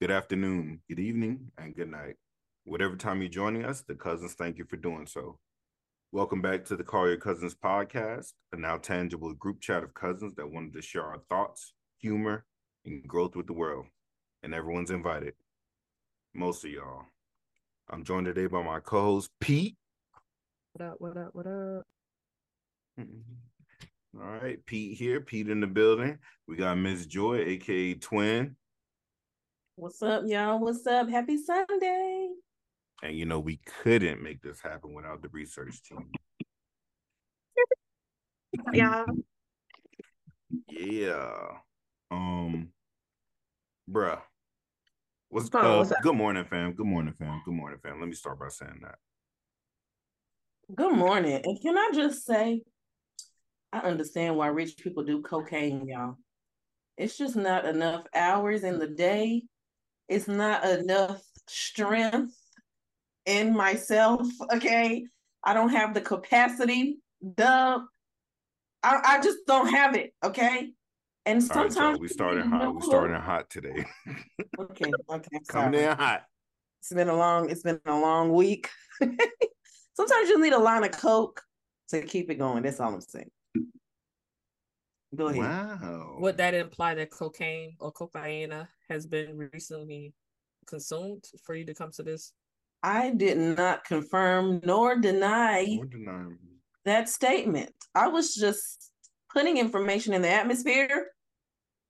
good afternoon, good evening, and good night. Whatever time you're joining us, the cousins thank you for doing so. Welcome back to the Call Your Cousins podcast, a now tangible group chat of cousins that wanted to share our thoughts, humor, and growth with the world. And everyone's invited. Most of y'all. I'm joined today by my co-host Pete. What up? What up? What up? Mm-hmm. All right, Pete here. Pete in the building. We got Miss Joy, aka Twin. What's up, y'all? What's up? Happy Sunday. And you know, we couldn't make this happen without the research team. Yeah. Yeah. Um, bruh. What's, What's uh, what's up? good morning, fam. Good morning, fam. Good morning, fam. Let me start by saying that. Good morning. And can I just say, I understand why rich people do cocaine, y'all. It's just not enough hours in the day. It's not enough strength in myself. Okay. I don't have the capacity. Dub. I, I just don't have it. Okay. And All right, y'all, sometimes we started hot. know- We started hot today. Okay, okay. Coming in hot. It's been a long, it's been a long week. Sometimes you need a line of coke to keep it going. That's all I'm saying. Go ahead. Wow. Would that imply that cocaine or cocaine has been recently consumed for you to come to this? I did not confirm nor deny More than I'm- that statement. I was just putting information in the atmosphere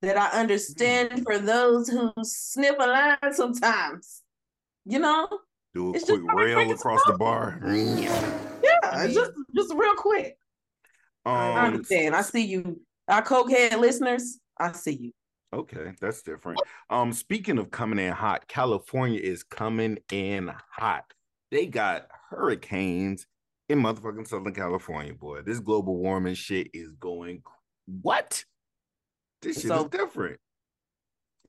that I understand for those who sniff a line sometimes. You know? Do a It's just quick rail across the some bar. Yeah, I mean- just just real quick. I Um, understand. I see you. Our cokehead listeners, I see you. Okay, that's different. Um, speaking of coming in hot, California is coming in hot. They got hurricanes in motherfucking Southern California, boy. This global warming shit is going what? This shit So- is different.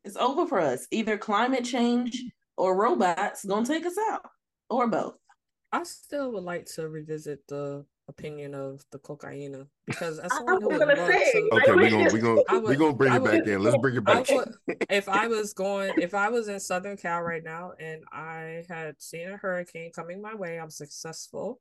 It's over for us. Either climate change or robots gonna take us out, or both. I still would like to revisit the opinion of the cocaine because as I someone who was gonna love say, to, Okay, we're gonna we're gonna we're gonna bring I it back would- in. Let's bring it I back. would, if I was going, if I was in Southern Cal right now and I had seen a hurricane coming my way, I'm successful.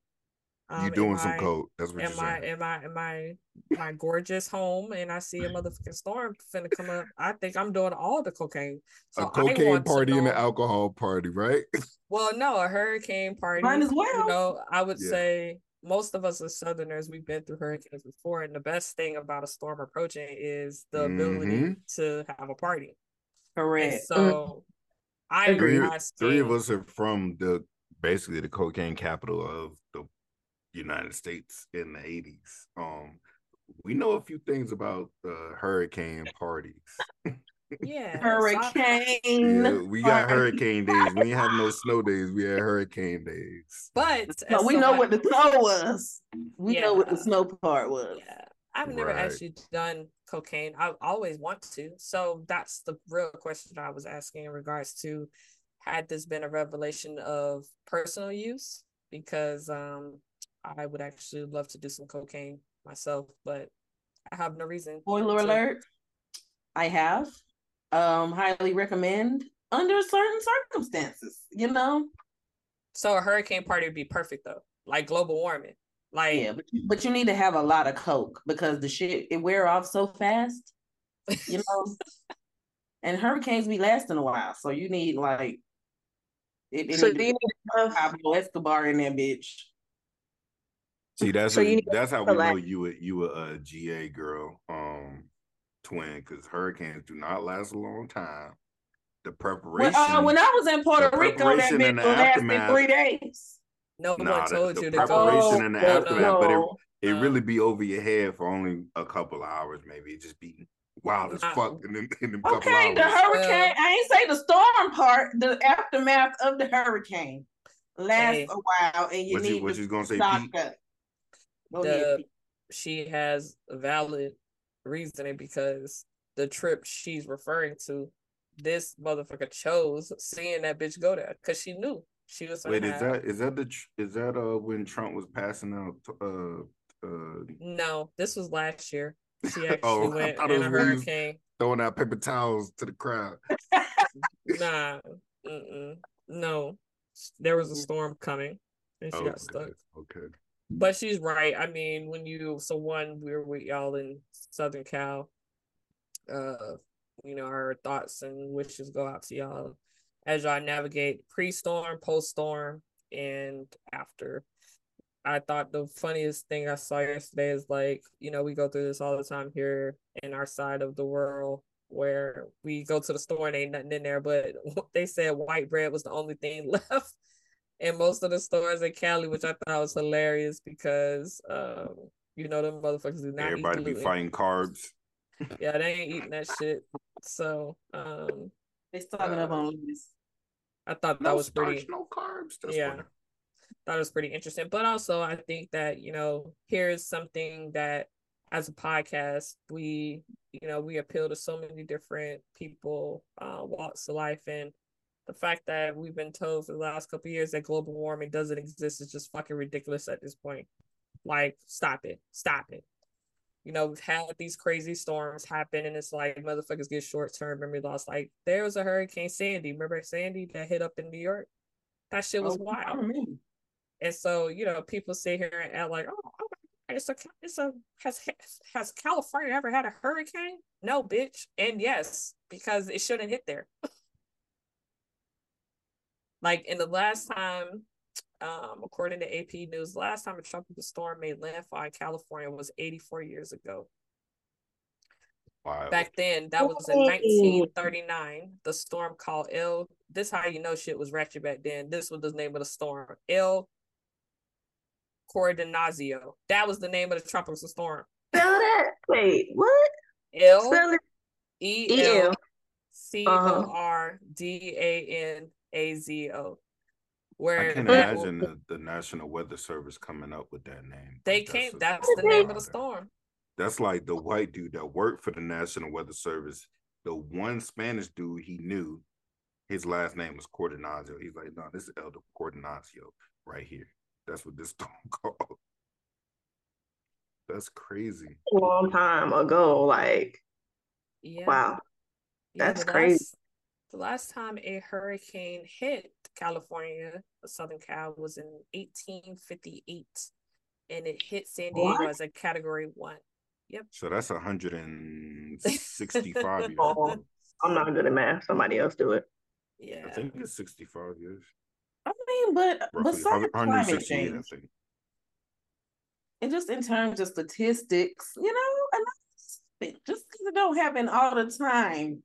Um, you in doing some my- code. That's what in you're my saying. in my in my my gorgeous home and I see a motherfucking storm finna come up, I think I'm doing all the cocaine. So a I cocaine want to party and an alcohol party, right? Well, no, a hurricane party. Mine as You well. know, I would Yeah. say most of us as Southerners, we've been through hurricanes before, and the best thing about a storm approaching is the ability Mhm. to have a party. And Correct. so I three, am three of us are from the basically the cocaine capital of the United States in the 80s. Um, we know a few things about the hurricane parties. yeah, Hurricane. Yeah, we got hurricane days. We ain't have no snow days. We had hurricane days. but So we know what the snow was. We know what the snow part was. Yeah, I've never Right. actually done cocaine. I always want to. So that's the real question I was asking in regards to had this been a revelation of personal use? Because um I would actually love to do some cocaine myself, but I have no reason. Spoiler to- alert. I have. Um, highly recommend under certain circumstances, you know? So a hurricane party would be perfect though, like global warming. Like Yeah, but you, but you need to have a lot of coke because the shit it wear off so fast, you know. and hurricanes be lasting a while, so you need like it, it So need to do you be need to have Pablo Escobar in that bitch. See, that's So how, you that's how we know select- you a you a, uh GA girl, um, twin, because hurricanes do not last a long time. The When, preparation. uh, when I was in Puerto Rico, that preparation and lasted three days. no one Nah, the- told the you to go. preparation and the no, aftermath, no. but it- it really be over your head for only a couple of hours, maybe. It just be wild as fuck in them, in them couple Okay, the hours. hurricane. I ain't say the storm part. The aftermath of the hurricane lasts Hey. a while, and you what need you what to you gonna say, stock Pete? up. Go The- ahead. Pete. she has valid reasoning because the trip she's referring to, this motherfucker chose seeing that bitch go there because she knew she was gonna Wait, is that is that the is that uh when Trump was passing out uh uh no, this was last year. She actually Oh, went thought in a was when hurricane. throwing out paper towels to the crowd. nah, mm-mm. no. There was a storm coming, and she okay. got stuck. Okay. But she's right. I mean, when you so one, we were with y'all in Southern Cal. Uh, you know, our thoughts and wishes go out to y'all as y'all navigate pre-storm, post-storm, and after. I thought the funniest thing I saw yesterday is like, you know, we go through this all the time here in our side of the world where we go to the store and ain't nothing in there, but they said white bread was the only thing left in most of the stores in Cali, which I thought was hilarious because um, you know, them motherfuckers do not Everybody be fighting carbs. Yeah, they ain't eating that shit. So um they stocking uh, up on this. I thought no that was starch, pretty no carbs. That's yeah. funny. Thought it was pretty interesting. But also I think that, you know, here's something that as a podcast, we, you know, we appeal to so many different people, uh, walks of life. And the fact that we've been told for the last couple years that global warming doesn't exist is just fucking ridiculous at this point. Like, stop it. Stop it. You know, we've had these crazy storms happen, and it's like motherfuckers get short term memory loss. Like, there was a Hurricane Sandy. Remember Sandy that hit up in New York? That shit was Oh, wild. And so, you know, people sit here and act like, oh, oh my God, it's a, it's a, has, has California ever had a hurricane? No, bitch. And yes, because it shouldn't hit there. like in the last time, um, according to AP News, last time a tropical storm made landfall in California was 84 years ago. Wow. Back then, that was in 1939. The storm called El. This how you know shit was ratchet back then. This was the name of the storm. El Cordonazo. That was the name of the tropical storm. Spell that. Wait, what? L Spell it. E L C O R D A N A Z O. I Where I can that- imagine the, the National Weather Service coming up with that name. they Like, came. a- That's the name of the storm. That's like the white dude that worked for the National Weather Service. The one Spanish dude he knew, his last name was Coordinazio. He's like, no, this is Elder Coordinazio right here. That's what this storm called. That's crazy. A long time ago. Like, Yeah. wow. Yeah, That's the crazy. Last, the last time a hurricane hit California, uh, Southern Cal, was in 1858, and it hit San Diego What? as a Category One. Yep. So that's 165 years. Oh. I'm not good at math. Somebody else do it. Yeah, I think it's 65 years. I mean, but Roughly besides climate 168, I change, think. and just in terms of statistics, you know, just because it don't happen all the time,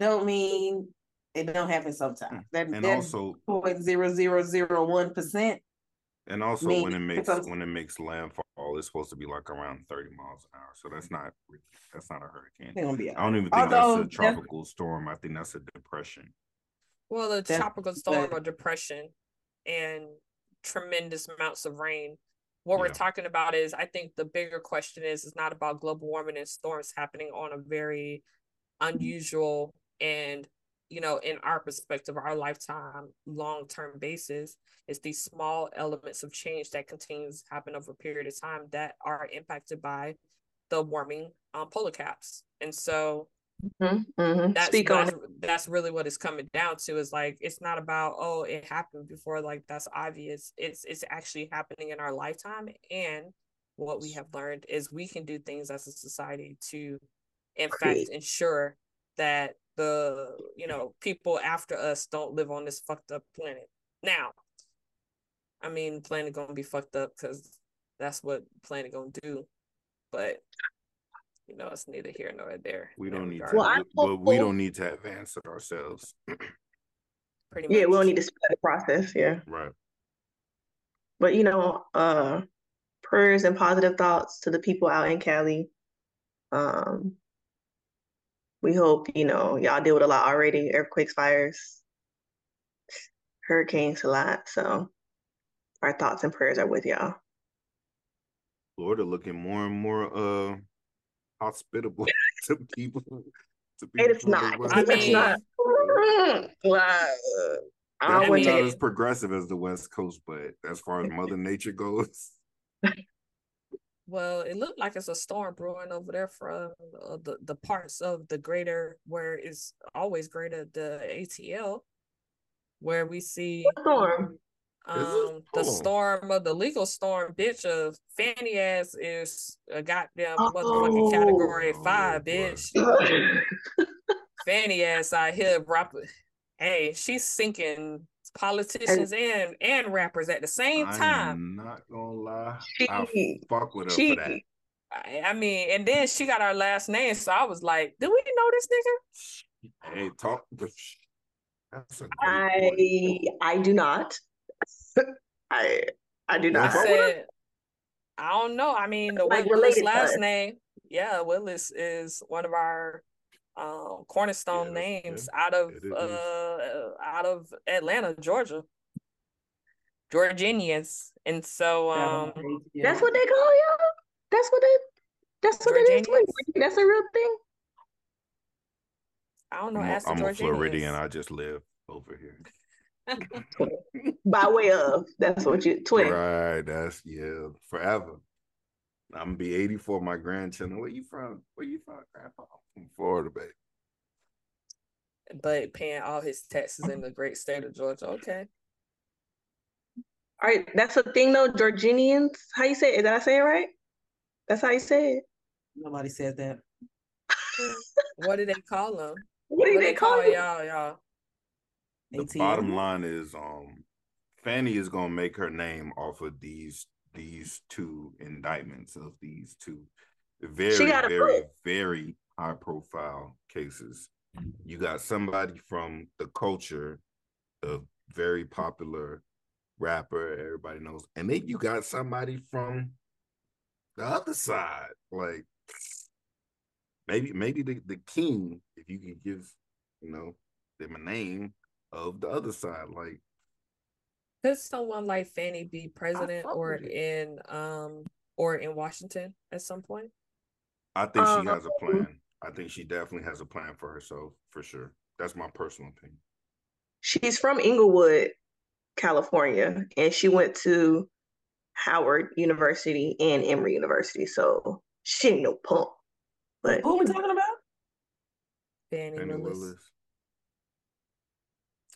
don't mean it don't happen sometimes. That And that also, point zero zero zero one percent. and also Me, when it makes because- when it makes landfall, it's supposed to be like around 30 miles an hour. So that's not that's not a hurricane. They're gonna be I don't even think Although that's a that's- tropical storm. I think that's a depression. well, a That's tropical storm good. or depression and tremendous amounts of rain. What we're talking about is, I think the bigger question is, is not about global warming and storms happening on a very mm-hmm. unusual and you know in our perspective our lifetime long-term basis it's these small elements of change that continues to happen over a period of time that are impacted by the warming um, polar caps. And so hmm hmm that's Speak on that's, really what it's coming down to is like it's not about oh it happened before like that's obvious. It's it's actually happening in our lifetime and what we have learned is we can do things as a society to in fact ensure that the you know people after us don't live on this fucked up planet now i mean planet gonna be fucked up because that's what planet gonna do but you know it's neither here nor there We don't need to. Well, but we don't need to advance it ourselves. pretty much Yeah, we much. don't need to speed the process. Yeah. right. But you know, uh prayers and positive thoughts to the people out in Cali. Um we hope, you know, y'all deal with a lot already, earthquakes, fires, hurricanes a lot. So our thoughts and prayers are with y'all. Florida looking more and more uh hospitable to people. To people And it's not. West I It's not. Well, I Definitely wouldn't as progressive as the West Coast, but as far as Mother Nature goes, Well, it looked like it's a storm brewing over there from uh, the the parts of the greater where it's always greater the ATL, where we see Storm. um the storm of the legal storm bitch of Fani ass is a goddamn motherfucking category five, bitch. Fani ass out here rap hey she's sinking politicians and and rappers at the same I time am not gonna lie. She- I fuck with her she- for that. I, I mean and then she got our last name so i was like do we know this nigga Hey, talk. That's a great I point. I do not. I I do not. i said i don't know i mean the Like willis last us. name yeah willis is one of our um cornerstone Yeah, that's- names out of uh out of atlanta georgia georginians and so um That's what they call y'all. That's what they. That's what it is. Georginians? That's a real thing. i don't know I'm, a, ask the I'm a Floridian. I just live over here. By way of. That's what you twin. Right. That's yeah. Forever. I'm gonna be 84. My grandchildren. Where you from? Where you from, Grandpa? I'm from Florida, baby. but paying all his taxes in the great state of Georgia. Okay. All right, that's a thing though. Georginians. How you say it? Did I say it right? That's how you say it. Nobody says that. What do they call them? What do they call you? y'all? Y'all. The ATL. bottom line is, um, Fani is gonna make her name off of these these two indictments of these two very very very high profile cases. You got somebody from the culture, a very popular rapper everybody knows, and then you got somebody from the other side, like maybe maybe the, the king, if you can give you know them a name of the other side, like Could someone like Fani be president or in um or in Washington at some point? I think she Um, has a plan. I think she definitely has a plan for herself for sure. That's my personal opinion. She's from Inglewood, California, and she went to Howard University and Emory University. So she ain't no punk. But Who are we talking about? Fani Fani Willis. Willis.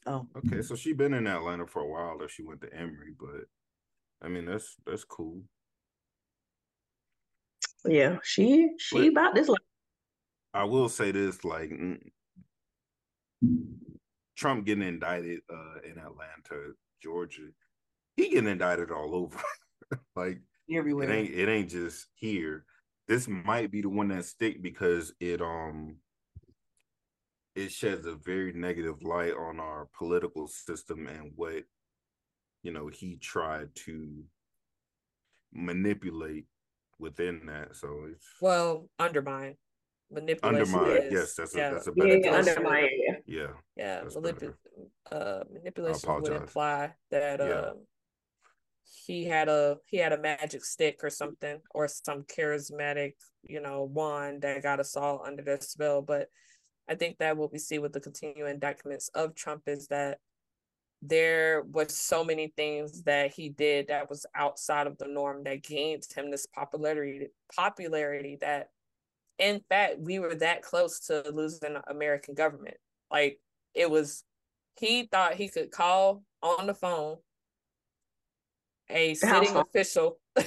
Oh, Okay, so she been in Atlanta for a while if she went to Emory, but I mean that's that's cool. yeah, she she But- about this life. I will say this, like Trump getting indicted uh in Atlanta, Georgia, he getting indicted all over. like everywhere. it ain't it ain't just here. This might be the one that stick because it um it sheds a very negative light on our political system and what you know he tried to manipulate within that. So it's Well, undermine. Manipulation. undermine. is- Yes, that's a yeah, that's a Yeah, better yeah, term. undermine. Yeah. Yeah. yeah, manip- uh manipulation would imply that Yeah. uh he had a he had a magic stick or something or some charismatic you know wand that got us all under their spell but i think that what we see with the continuing documents of trump is that there was so many things that he did that was outside of the norm that gained him this popularity popularity that in fact we were that close to losing american government. Like it was he thought he could call on the phone a sitting official and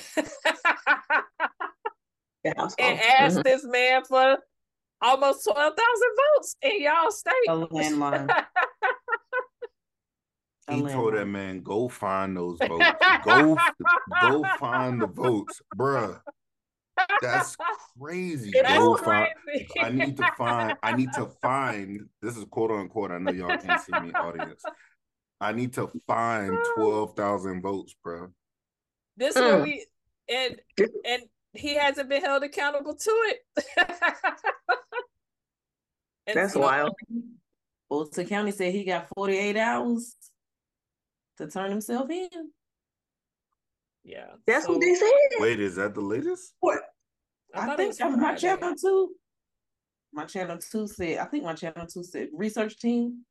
ask Mhm. this man for almost 12,000 votes in y'all state. A landline. A He told that man, go find those votes. go go find the votes, bruh. That's crazy. That's Go find. I need to find I need to find this is quote unquote. I know y'all can't see me, audience. I need to find twelve thousand votes, bro. this is what Mm. we and and he hasn't been held accountable to it. And That's so- wild. Fulton County said he got 48 hours to turn himself in. Yeah. That's so what they said. Wait, is that the latest? What? I, I, think was my Friday. channel two. My channel two said, I think my channel two said research team.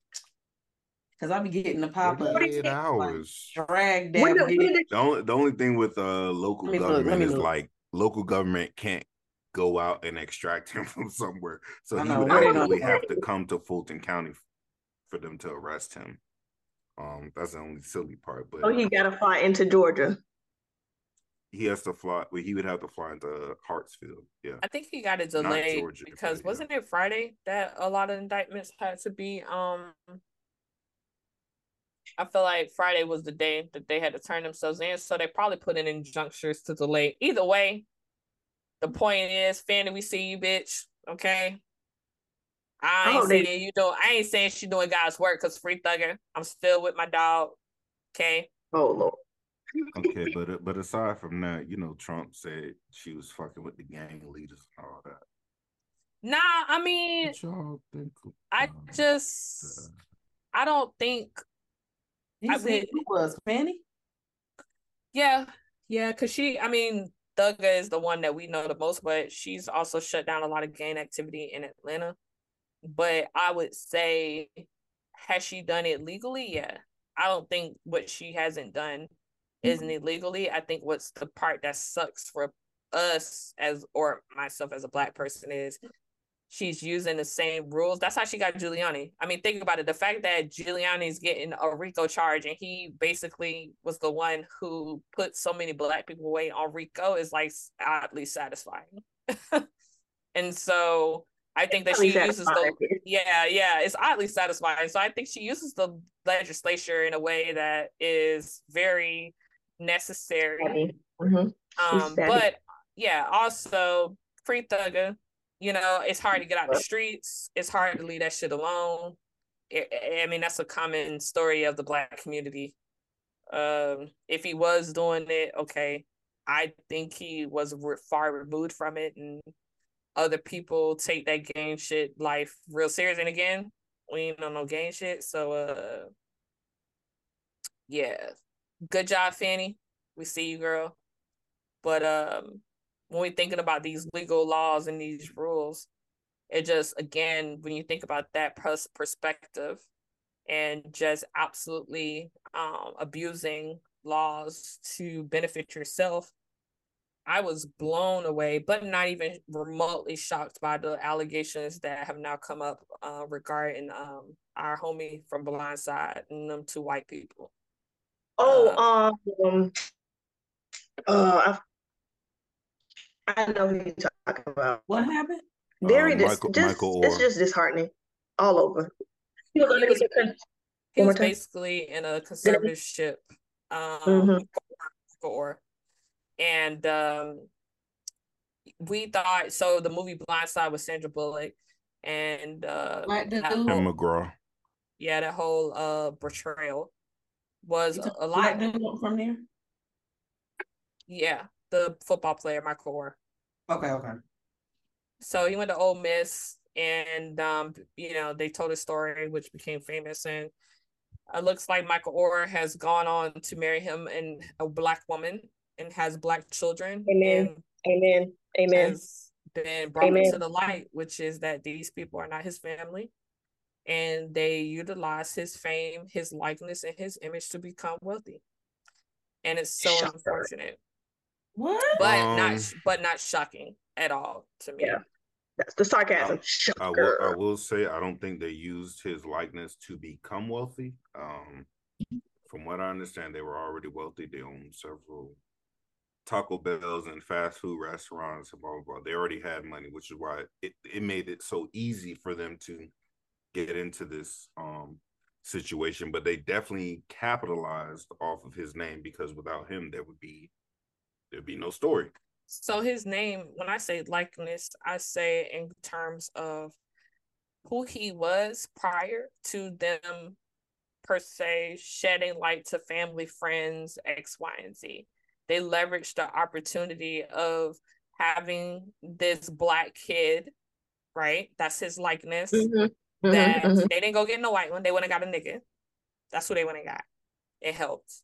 Cause I be getting the pop up 48 hours. drag When that the- when bitch. did- The only the only thing with uh local Let me look, government is look. like local government can't go out and extract him from somewhere. So he would actually have to come to Fulton County for them to arrest him. Um, that's the only silly part. But Oh, he got to fly into Georgia. he has to fly. Well, he would have to fly into Hartsfield. Yeah. I think he got it Not delayed Georgia, because but wasn't it Friday that a lot of indictments had to be um I feel like Friday was the day that they had to turn themselves in, so they probably put in injunctions to delay. Either way, the point is, Fani, we see you, bitch. Okay. I ain't Oh, they- saying you doing. I ain't saying she doing God's work because free thugger. I'm still with my dog. Okay. Oh Lord. Okay, but uh, but aside from that, you know, Trump said she was fucking with the gang leaders and all that. Nah, I mean, y'all think? I just, that? I don't think He I said mean- who was Fani? Yeah, yeah, because she, I mean, Thugga is the one that we know the most, but she's also shut down a lot of gang activity in Atlanta. But I would say, has she done it legally? Yeah. I don't think what she hasn't done isn't illegally. Mm-hmm. I think what's the part that sucks for us as or myself as a black person is she's using the same rules. That's how she got Giuliani. I mean, think about it. The fact that Giuliani's getting a RICO charge and he basically was the one who put so many black people away on RICO is like oddly satisfying. and so I think that she uses the yeah, yeah, it's oddly satisfying. So I think she uses the legislature in a way that is very necessary. Mhm. Um, but yeah, also free thugger. You know, it's hard to get out the streets. It's hard to leave that shit alone. I I mean, that's a common story of the black community. Um, if he was doing it, okay, I think he was re- far removed from it, and other people take that game shit life real serious. And again, we ain't on no game shit, so uh, yeah, good job, Fani. We see you, girl. But um, when we're thinking about these legal laws and these rules, it just again, when you think about that pers- perspective, and just absolutely um abusing laws to benefit yourself, I was blown away, but not even remotely shocked by the allegations that have now come up uh, regarding um our homie from Blind Side and them two white people. Oh, um, uh, I, I know who you're talking about. What happened? Very Um, dis- Michael- just Michael it's just disheartening all over. He was He was- the con- He One more was time. basically in a conservatorship um Mhm. for and um we thought so the movie Blind Side with Sandra Bullock and uh Black dude. that And whole, McGraw. yeah that whole uh portrayal was a, took a lot from there? yeah the football player Michael Oher Okay, okay. so he went to Ole Miss and um you know they told his story which became famous and it looks like Michael Oher has gone on to marry him and a black woman and has black children Amen. Amen. Amen. has been brought Amen. to the light which is that these people are not his family and they utilize his fame his likeness and his image to become wealthy and it's so Shocker. unfortunate What? but Um, not but not shocking at all to me Yeah. That's the sarcasm. I will, I will say I don't think they used his likeness to become wealthy. Um, from what I understand, they were already wealthy. They owned several Taco Bells and fast food restaurants and blah blah blah. They already had money, which is why it, it made it so easy for them to get into this um situation. But they definitely capitalized off of his name because without him there would be there'd be no story. So his name, when I say likeness, I say in terms of who he was prior to them per se shedding light to family, friends, X, Y, and Z. They leveraged the opportunity of having this black kid, right? That's his likeness. Mhm. Mhm, That mhm. they didn't go get no white one. They went and got a nigga. That's who they went and got. It helped.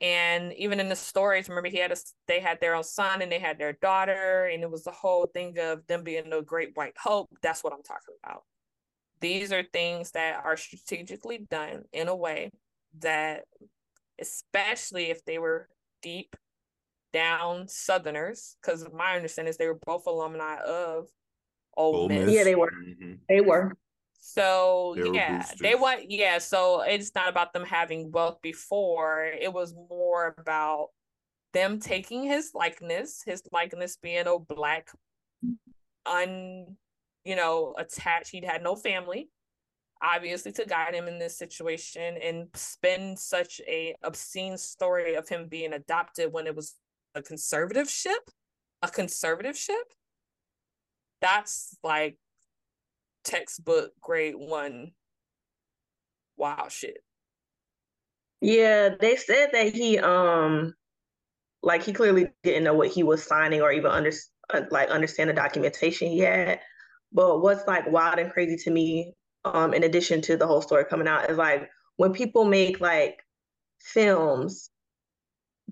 And even in the stories, remember he had a they had their own son and they had their daughter, and it was the whole thing of them being the great white hope. That's what I'm talking about. These are things that are strategically done in a way that, especially if they were deep, down Southerners because my understanding is they were both alumni of Ole, Ole Miss. Miss. Yeah, they were. Mhm. They were. So They yeah, they want yeah. So it's not about them having wealth before. It was more about them taking his likeness, his likeness being a black, un, you know, attached. He'd had no family, obviously, to guide him in this situation, and spin such a obscene story of him being adopted when it was a conservative ship, a conservative ship. That's like textbook grade one wow shit. Yeah, they said that he um like he clearly didn't know what he was signing or even under uh, like understand the documentation he had. But what's like wild and crazy to me, um, in addition to the whole story coming out, is like when people make like films,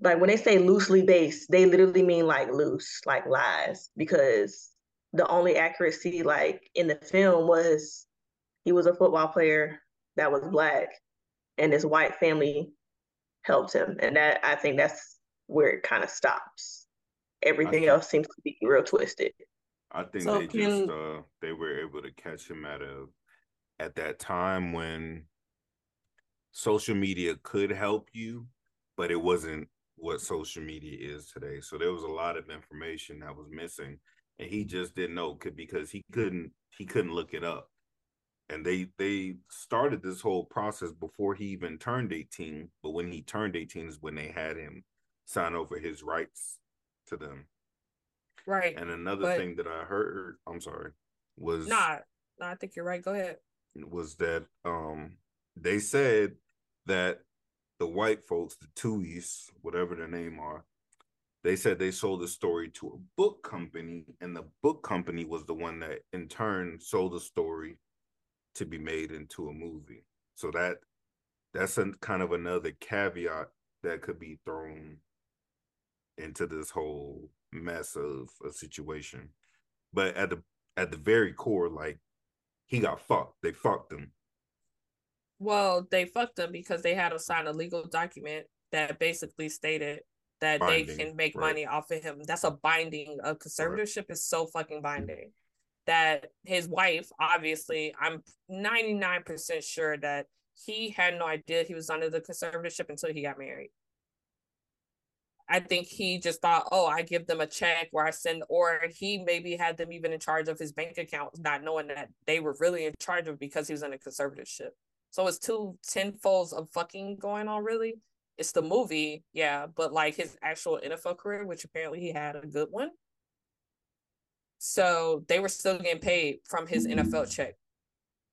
like when they say loosely based, they literally mean like loose, like lies, because the only accuracy like in the film was he was a football player that was black and his white family helped him. And that I think that's where it kind of stops. Everything think- else seems to be real twisted. I think So they can- just uh they were able to catch him at a at that time when social media could help you, but it wasn't what social media is today. So there was a lot of information that was missing, and he just didn't know could because he couldn't he couldn't look it up. And they they started this whole process before he even turned 18, but when he turned 18 is when they had him sign over his rights to them. Right. And another But- thing that I heard, I'm sorry, was Nah, nah, I think you're right. Go ahead. was that um they said that the white folks, the Tuohys, whatever their name are, they said they sold the story to a book company, and the book company was the one that in turn sold the story to be made into a movie. So that that's a kind of another caveat that could be thrown into this whole mess of a situation. But at the at the very core, like he got fucked. They fucked him. Well, they fucked him because they had to sign a legal document that basically stated that they can make right. money off of him. That's a binding. A conservatorship is so fucking binding that his wife, obviously, I'm 99% sure that he had no idea he was under the conservatorship until he got married. I think he just thought, oh, I give them a check where I send, or he maybe had them even in charge of his bank account, not knowing that they were really in charge of because he was in a conservatorship. So it's two tenfolds of fucking going on, really. It's the movie, yeah, but like his actual NFL career, which apparently he had a good one. So they were still getting paid from his NFL check.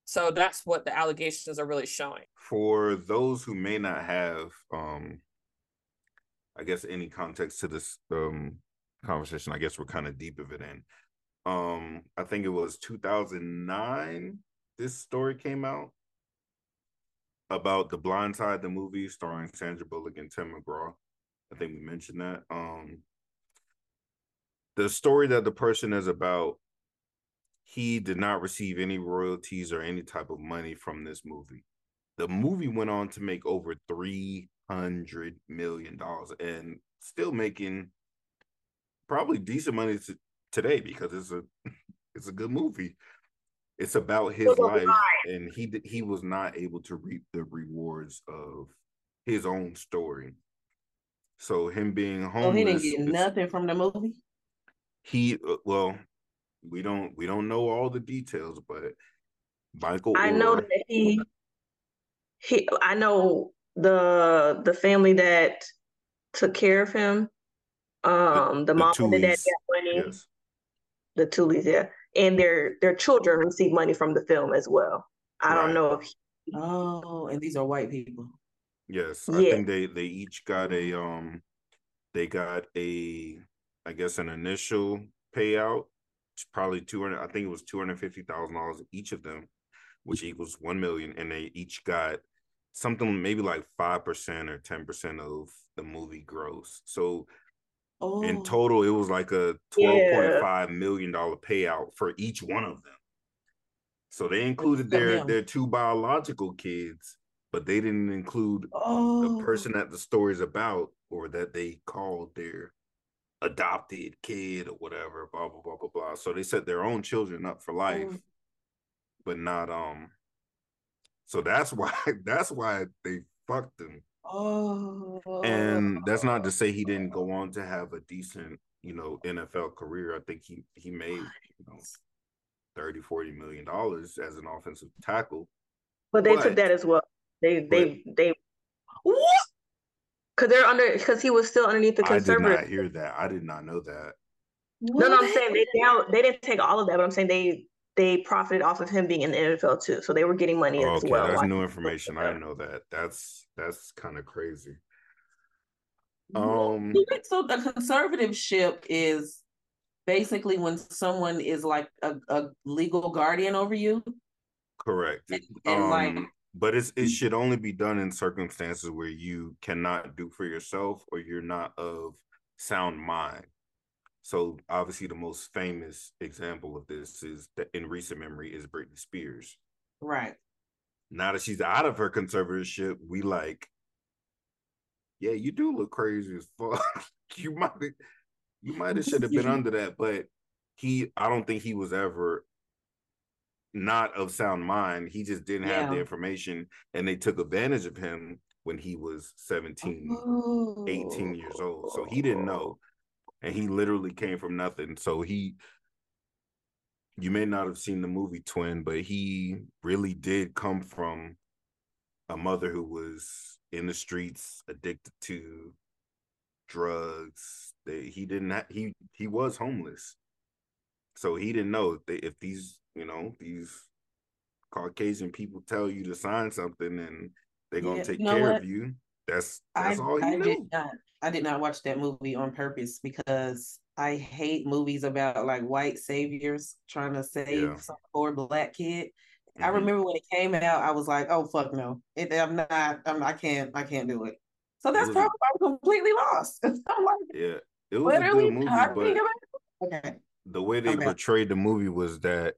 So that's what the allegations are really showing. For those who may not have um I guess any context to this um conversation, I guess we're kind of deep of it in. Um, I think it was 2009 this story came out about the blind side the movie starring Sandra Bullock and Tim McGraw. I think we mentioned that. Um the story that the person is about, he did not receive any royalties or any type of money from this movie. The movie went on to make over three hundred million dollars and still making probably decent money to, today because it's a it's a good movie. It's about his It was a life, and he he was not able to reap the rewards of his own story. So him being homeless, So he didn't get nothing from the movie. he uh, well, we don't we don't know all the details, but Michael. I know that he he I know the the family that took care of him. Um the, the mom and the dad got money. Yes. The Tuohys, yeah. And their their children receive money from the film as well. I Right. don't know if Oh, and these are white people. Yes, I Yeah. think they they each got a um they got a I guess an initial payout, probably two hundred. I think it was two hundred fifty thousand dollars each of them, which equals one million, and they each got something maybe like five percent or ten percent of the movie gross. So Oh, in total, it was like a twelve point five million dollar payout for each one of them. So they included their their two biological kids, but they didn't include oh, the person that the story's about or that they called their adopted kid or whatever, blah blah blah blah blah. So they set their own children up for life, Mm. but not um. So that's why that's why they fucked him, Oh, and that's not to say he didn't go on to have a decent, you know, NFL career. I think he he made you know 30 40 million dollars as an offensive tackle. But they But- took that as well. They they they what? because they're under because he was still underneath the I did conservative. not hear that. I did not know that. No, no, I'm saying they now they didn't take all of that, but I'm saying they they profited off of him being in the NFL too, so they were getting money as okay, well. that's new information. I didn't know that. That's that's kind of crazy. Um, so the conservativeship is basically when someone is like a, a legal guardian over you. correct. And- and, like- Um, but it's it should only be done in circumstances where you cannot do for yourself or you're not of sound mind. So obviously, the most famous example of this is that in recent memory is Britney Spears. Right. now that she's out of her conservatorship, we like, yeah, you do look crazy as fuck. you might you might have should have been under that, but he I don't think he was ever not of sound mind. He just didn't have the information and they took advantage of him when he was 17, 18 years old. So he didn't know. And he literally came from nothing. So he you may not have seen the movie Twin, but he really did come from a mother who was in the streets, addicted to drugs. They, he didn't ha- he he was homeless. So he didn't know if, they, if these, you know, these Caucasian people tell you to sign something and they're gonna Yeah, take care what? of you. That's I, that's all he I knew. did not I did not watch that movie on purpose because I hate movies about like white saviors trying to save Yeah. some poor black kid. I Mhm. remember when it came out, I was like, "Oh fuck no! It, I'm not. I'm, I can't. I can't do it." So that's probably why I'm completely lost. I'm like, Yeah, it was a good movie, but. Okay. the way they Okay. portrayed the movie was that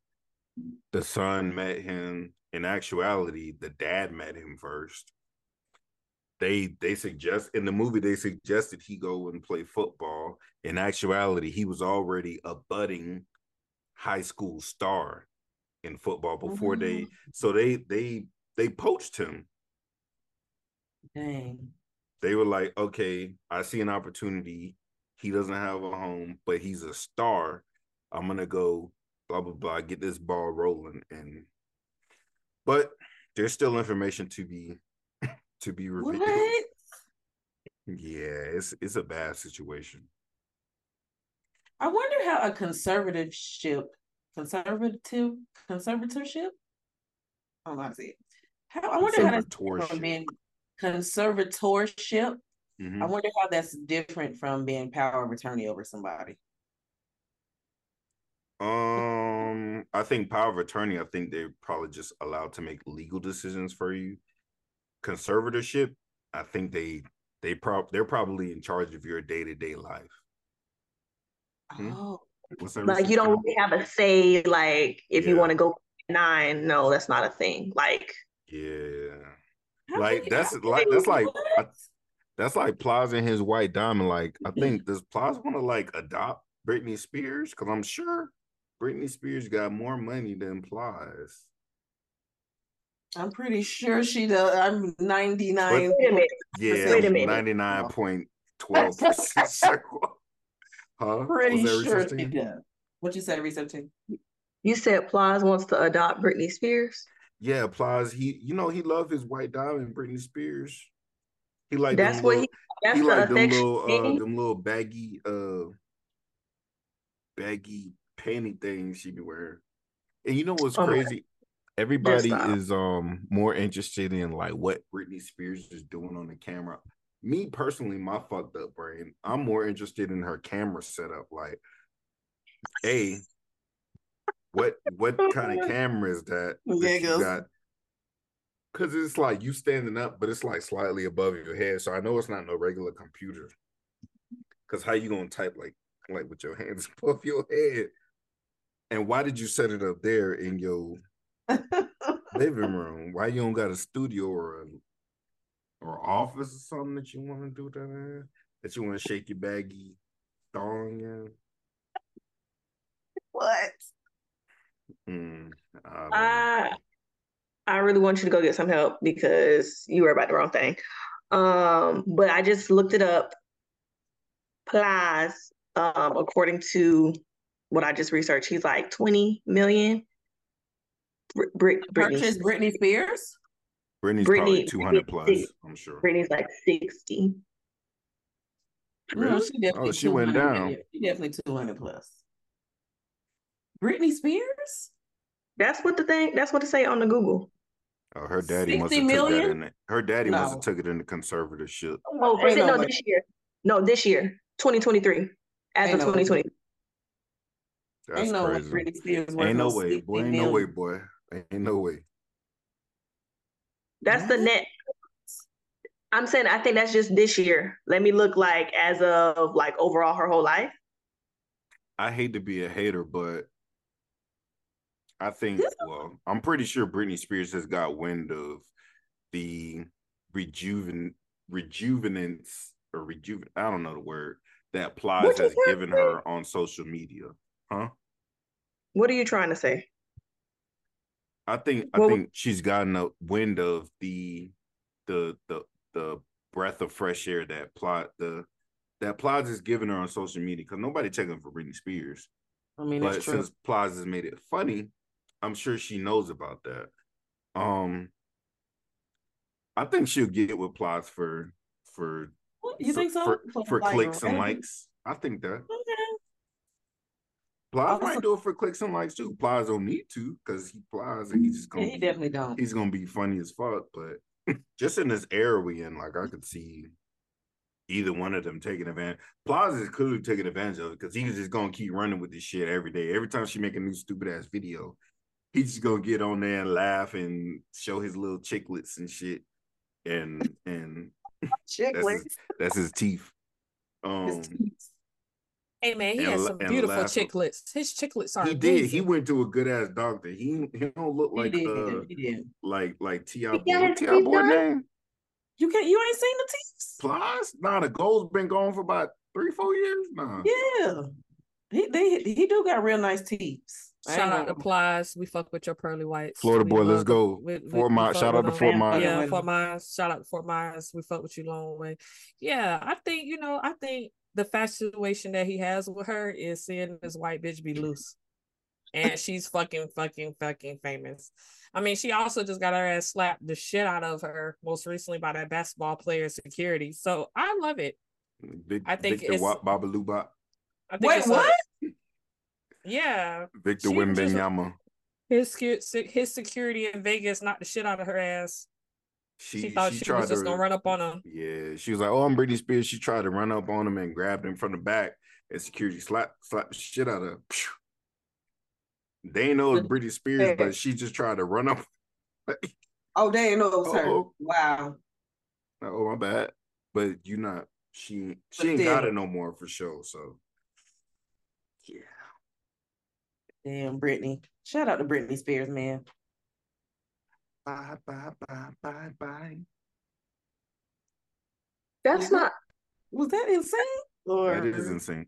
the son met him. In actuality, the dad met him first. They they suggest in the movie they suggested he go and play football. In actuality, he was already a budding high school star in football before they oh. so they they they poached him. Dang. They were like, okay, I see an opportunity. He doesn't have a home, but he's a star. I'm gonna go blah blah blah, get this ball rolling, and but there's still information to be to be revealed. What? Yeah, it's it's a bad situation. I wonder how a conservativeship, conservative, conservatorship. I don't know how to say it. How I wonder how that's from Conservatorship. being conservatorship. Mhm. I wonder how that's different from being power of attorney over somebody. Um, I think power of attorney. I think they're probably just allowed to make legal decisions for you. Conservatorship. I think they they prob they're probably in charge of your day to day life. Hmm? Oh, like you don't really have a say. Like if you want to go nine, no, that's not a thing. Like Yeah, how Like, that's like- that's like- that's like Plies and his white diamond. Like, I think does Plies want to like adopt Britney Spears? Because I'm sure Britney Spears got more money than Plies. I'm pretty sure she does. I'm 99. wait a minute, Yeah, Wait a minute. ninety nine point twelve percent circle. Huh? Pretty sure research she does. What you said, research team? you said Plies wants to adopt Britney Spears. Yeah, Plies. He, you know, he loved his white diamond, Britney Spears. He like That's what little- he. That's he the like them little uh them little baggy uh baggy panty things she be wearing. And you know what's Oh crazy? Everybody is um more interested in like what Britney Spears is doing on the camera. Me personally, my fucked up brain, I'm more interested in her camera setup. Like, a what what kind of camera is that? that you got? Cause it's like you standing up, but it's like slightly above your head. So I know it's not no regular computer. Cause how you gonna type like like with your hands above your head? And why did you set it up there in your living room? Why you don't got a studio or a or office or something that you want to do that in? That you want to shake your baggy thong in. What? Mm, I. I I really want you to go get some help because you were about the wrong thing. Um, but I just looked it up. Plies, um, according to what I just researched, he's like 20 million. Br- Brit- Britney. Purchase Britney Spears? Britney's Britney- probably two hundred plus. I'm sure. Britney's like 60. No, she definitely Oh, she went down. She definitely 200 plus. Britney Spears? That's what the thing, that's what it say on the Google. Oh, her daddy must 60 have took that million? in. The, her daddy must have took it into conservatorship. Oh, for Ain't no no, way. this year. No, this year, 2023. As Ain't of no 2020. That's Ain't no way crazy. Britney Spears Ain't no no way, boy. Ain't no way, boy. Ain't no way. That's the What? net. I'm saying I think that's just this year. Let me look like as of like overall her whole life. I hate to be a hater, but I think well, I'm pretty sure Britney Spears has got wind of the rejuven rejuvenance or rejuven I don't know the word that Plies has given her on social media. Huh? What are you trying to say? I think I Well- think she's gotten a wind of the the the the breath of fresh air that plot the that is giving her on social media because nobody checking for Britney Spears. I mean, but since Plies has made it funny, I'm sure she knows about that. Um, I think she'll get with Plies for for What, you for, think so? for, for like, clicks and likes. I think that Okay. Plies might do it for clicks and likes too. Plies don't need to because he Plies and he's just gonna he be- definitely don't. he's gonna be funny as fuck. But just in this era we in, like I could see either one of them taking advantage. Plaza is clearly taking advantage of it because he's just gonna keep running with this shit every day. Every time she make a new stupid ass video, he's just gonna get on there and laugh and show his little chiclets and shit. And and that's his, that's his teeth. Um, Hey man, he And has some beautiful laugh. chiclets. His chiclets are he did. He went to a good ass doctor. He he don't look He like did. uh he did. like like Ti got boy. Ti boy name. You can't. You ain't seen the teeth? Plus, nah, the goal's been gone for about three, four years. Nah. Yeah. He they he do got real nice teeth. Shout out to gonna- Plies. We fuck with your pearly whites. Florida We boy, let's go. We- we- Fort we Myers. fuck Shout out to them. Fort Myers. Yeah, Fort Myers. Shout out to Fort Myers. We fuck with you long way. Yeah, I think you know. I think the fascination that he has with her is seeing this white bitch be loose, and she's fucking, fucking, fucking famous. I mean, she also just got her ass slapped the shit out of her most recently by that basketball player security. So I love it. Big, I think Victor it's- Wa- Babalu Bop. I think Wait, it's a- what? yeah, Victor She just- Wembanyama. his secu- his security in Vegas knocked the shit out of her ass. She, She, thought she, was just gonna run up on him. Yeah, she was like, "Oh, I'm Britney Spears." She tried to run up on him and grabbed him from the back, and security slapped slapped the shit out of her. They know it was Britney Spears, but she just tried to run up. Oh, they didn't know it was her. Wow. oh, my bad. But you not. She she But ain't got it no more for sure. So yeah. Damn, Brittany. Shout out to Britney Spears, man. Bye bye bye bye bye. That's not Was that insane? Or That is insane.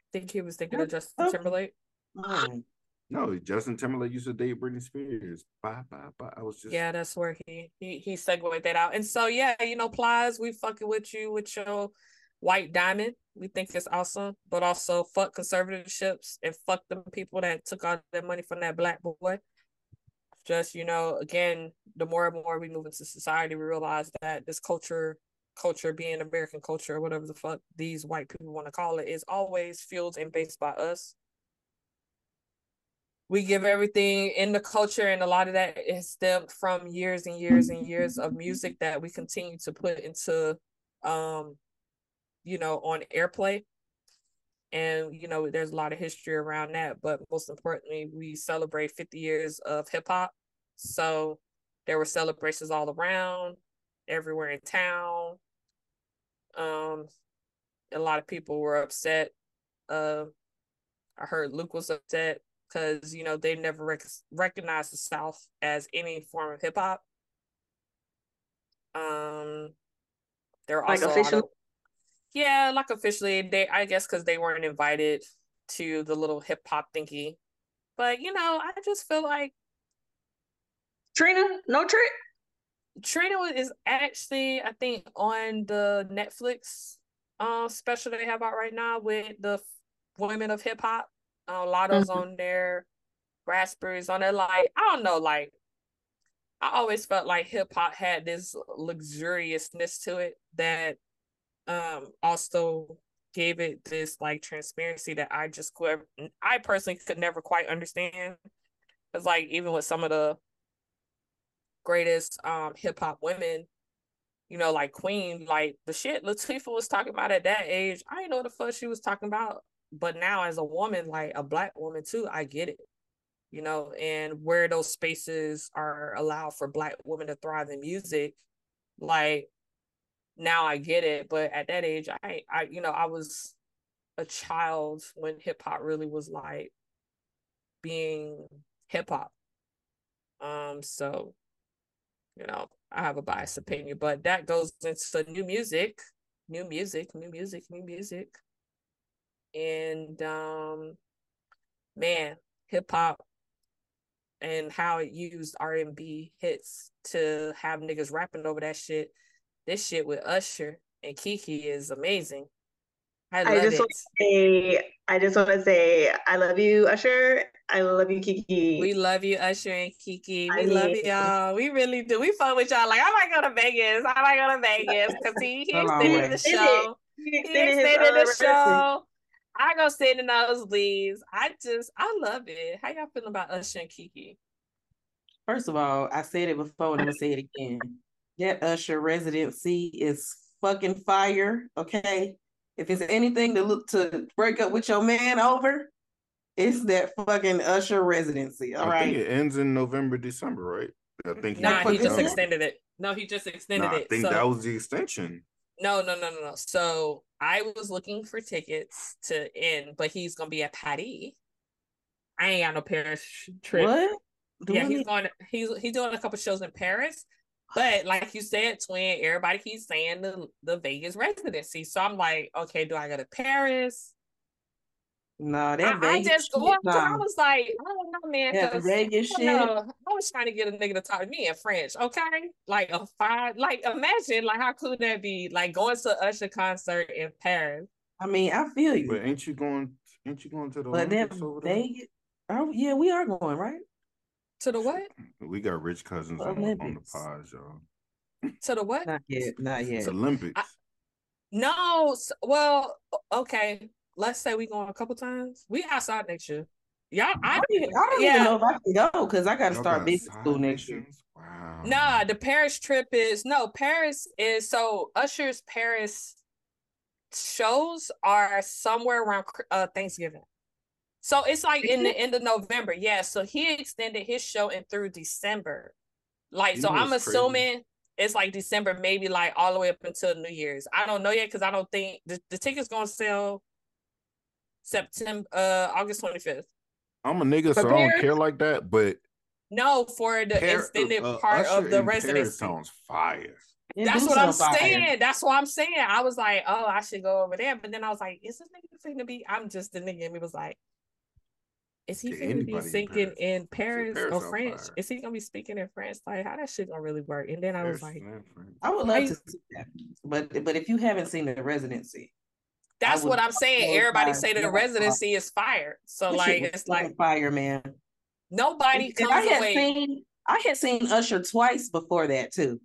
I think he was thinking of Justin Okay. Timberlake. No, Justin Timberlake used to date Britney Spears. Bye bye bye. I was just Yeah, that's where he he he segued that out. And so yeah, you know, Plies, we fucking with you with your white diamond. We think it's awesome, but also fuck conservatorships and fuck them people that took all that money from that black boy. Just you know, again, the more and more we move into society, we realize that this culture, culture being American culture or whatever the fuck these white people want to call it, is always fueled and based by us. we give everything in the culture and a lot of that is stemmed from years and years and years of music that we continue to put into um you know on airplay and you know there's a lot of history around that but most importantly we celebrate 50 years of hip hop so there were celebrations all around everywhere in town um a lot of people were upset uh i heard luke was upset because you know they never rec- recognized the South as any form of hip hop. Um, there are Like also? Yeah, like officially, they I guess because they weren't invited to the little hip hop thingy. But you know, I just feel like Trina, no trick. Trina is actually, I think, on the Netflix uh, special they have out right now with the women of hip hop. Uh, Latto's mm-hmm. on there, Raspberries on there. Like, I don't know, like I always felt like hip hop had this luxuriousness to it that um also gave it this like transparency that I just could I personally could never quite understand. Cause like even with some of the greatest um hip hop women, you know, like Queen, like the shit Latifah was talking about at that age, I didn't know what the fuck she was talking about. But now as a woman, like a black woman too, I get it. You know, and where those spaces are allowed for black women to thrive in music, like now I get it. But at that age, I I you know, I was a child when hip hop really was like being hip hop. Um, so you know, I have a biased opinion, but that goes into new music, new music, new music, new music. And um man, hip hop and how it used R and B hits to have niggas rapping over that shit this shit with Usher and Keke is amazing. I, I just want to say, I just want to say, I love you, Usher. I love you, Keke. We love you, Usher and Keke. We I love mean, y'all. We really do. We fun with y'all. Like, I might go to Vegas. I might go to Vegas because he, he extended the show. He extended, he extended the show. I go sit in those leaves. I just, I love it. How y'all feeling about Usher and Keke? First of all, I said it before and I'm gonna say it again that Usher residency is fucking fire. Okay. If it's anything to look to break up with your man over, it's that fucking Usher residency. All I right. think it ends in November, December, right? I think. Nah, he, he just extended it. No, he just extended nah, it. I think so, that was the extension. No, no, no, no, no. So I was looking for tickets to end, but he's gonna be at Paris. I ain't got no Paris trip. What? Do yeah, he's going. He's he's doing a couple shows in Paris, but like you said, twin, everybody keeps saying the, the Vegas residency. So I'm like, okay, do I go to Paris? No, that I, Vegas I just shit, nah. I was like, I don't know, man. Yeah, Vegas shit. Know, I was trying to get a nigga to talk to me in French, okay? Like a five, like imagine, like how cool that be? Like going to Usher concert in Paris. I mean, I feel you. But ain't you going? Ain't you going to the? But then Vegas. Oh yeah, we are going right. To the what? We got rich cousins on, on, the pods, y'all. To the what? Not yet. Not yet. It's Olympics. I, no, well, okay. Let's say we going a couple times. We outside next year. Y'all, I, I don't, even, I don't yeah. even know if I can go because I got to start business school next year. Wow. Nah, the Paris trip is no Paris is so Usher's Paris shows are somewhere around uh, Thanksgiving. So it's like in the end of November. Yeah. So he extended his show in through December. Like, you so I'm assuming crazy. it's like December, maybe like all the way up until New Year's. I don't know yet because I don't think the, the ticket's gonna sell September uh August 25th. I'm a nigga, so I don't care like that, but no, for the Par- extended uh, part Usher of the residency. sounds fire. That's what I'm fire. saying. That's what I'm saying. I was like, oh, I should go over there. But then I was like, is this nigga going to be? I'm just the nigga. And he was like, is he gonna be speaking in Paris, in Paris or French? Fire. Is he gonna be speaking in French? Like how that shit gonna really work? And then I was like, I would love to see that, but but if you haven't seen the residency, that's what I'm saying. Everybody say that the residency is fire. So this like it's like fire, man. Nobody comes I had away. Seen, I had seen Usher twice before that too.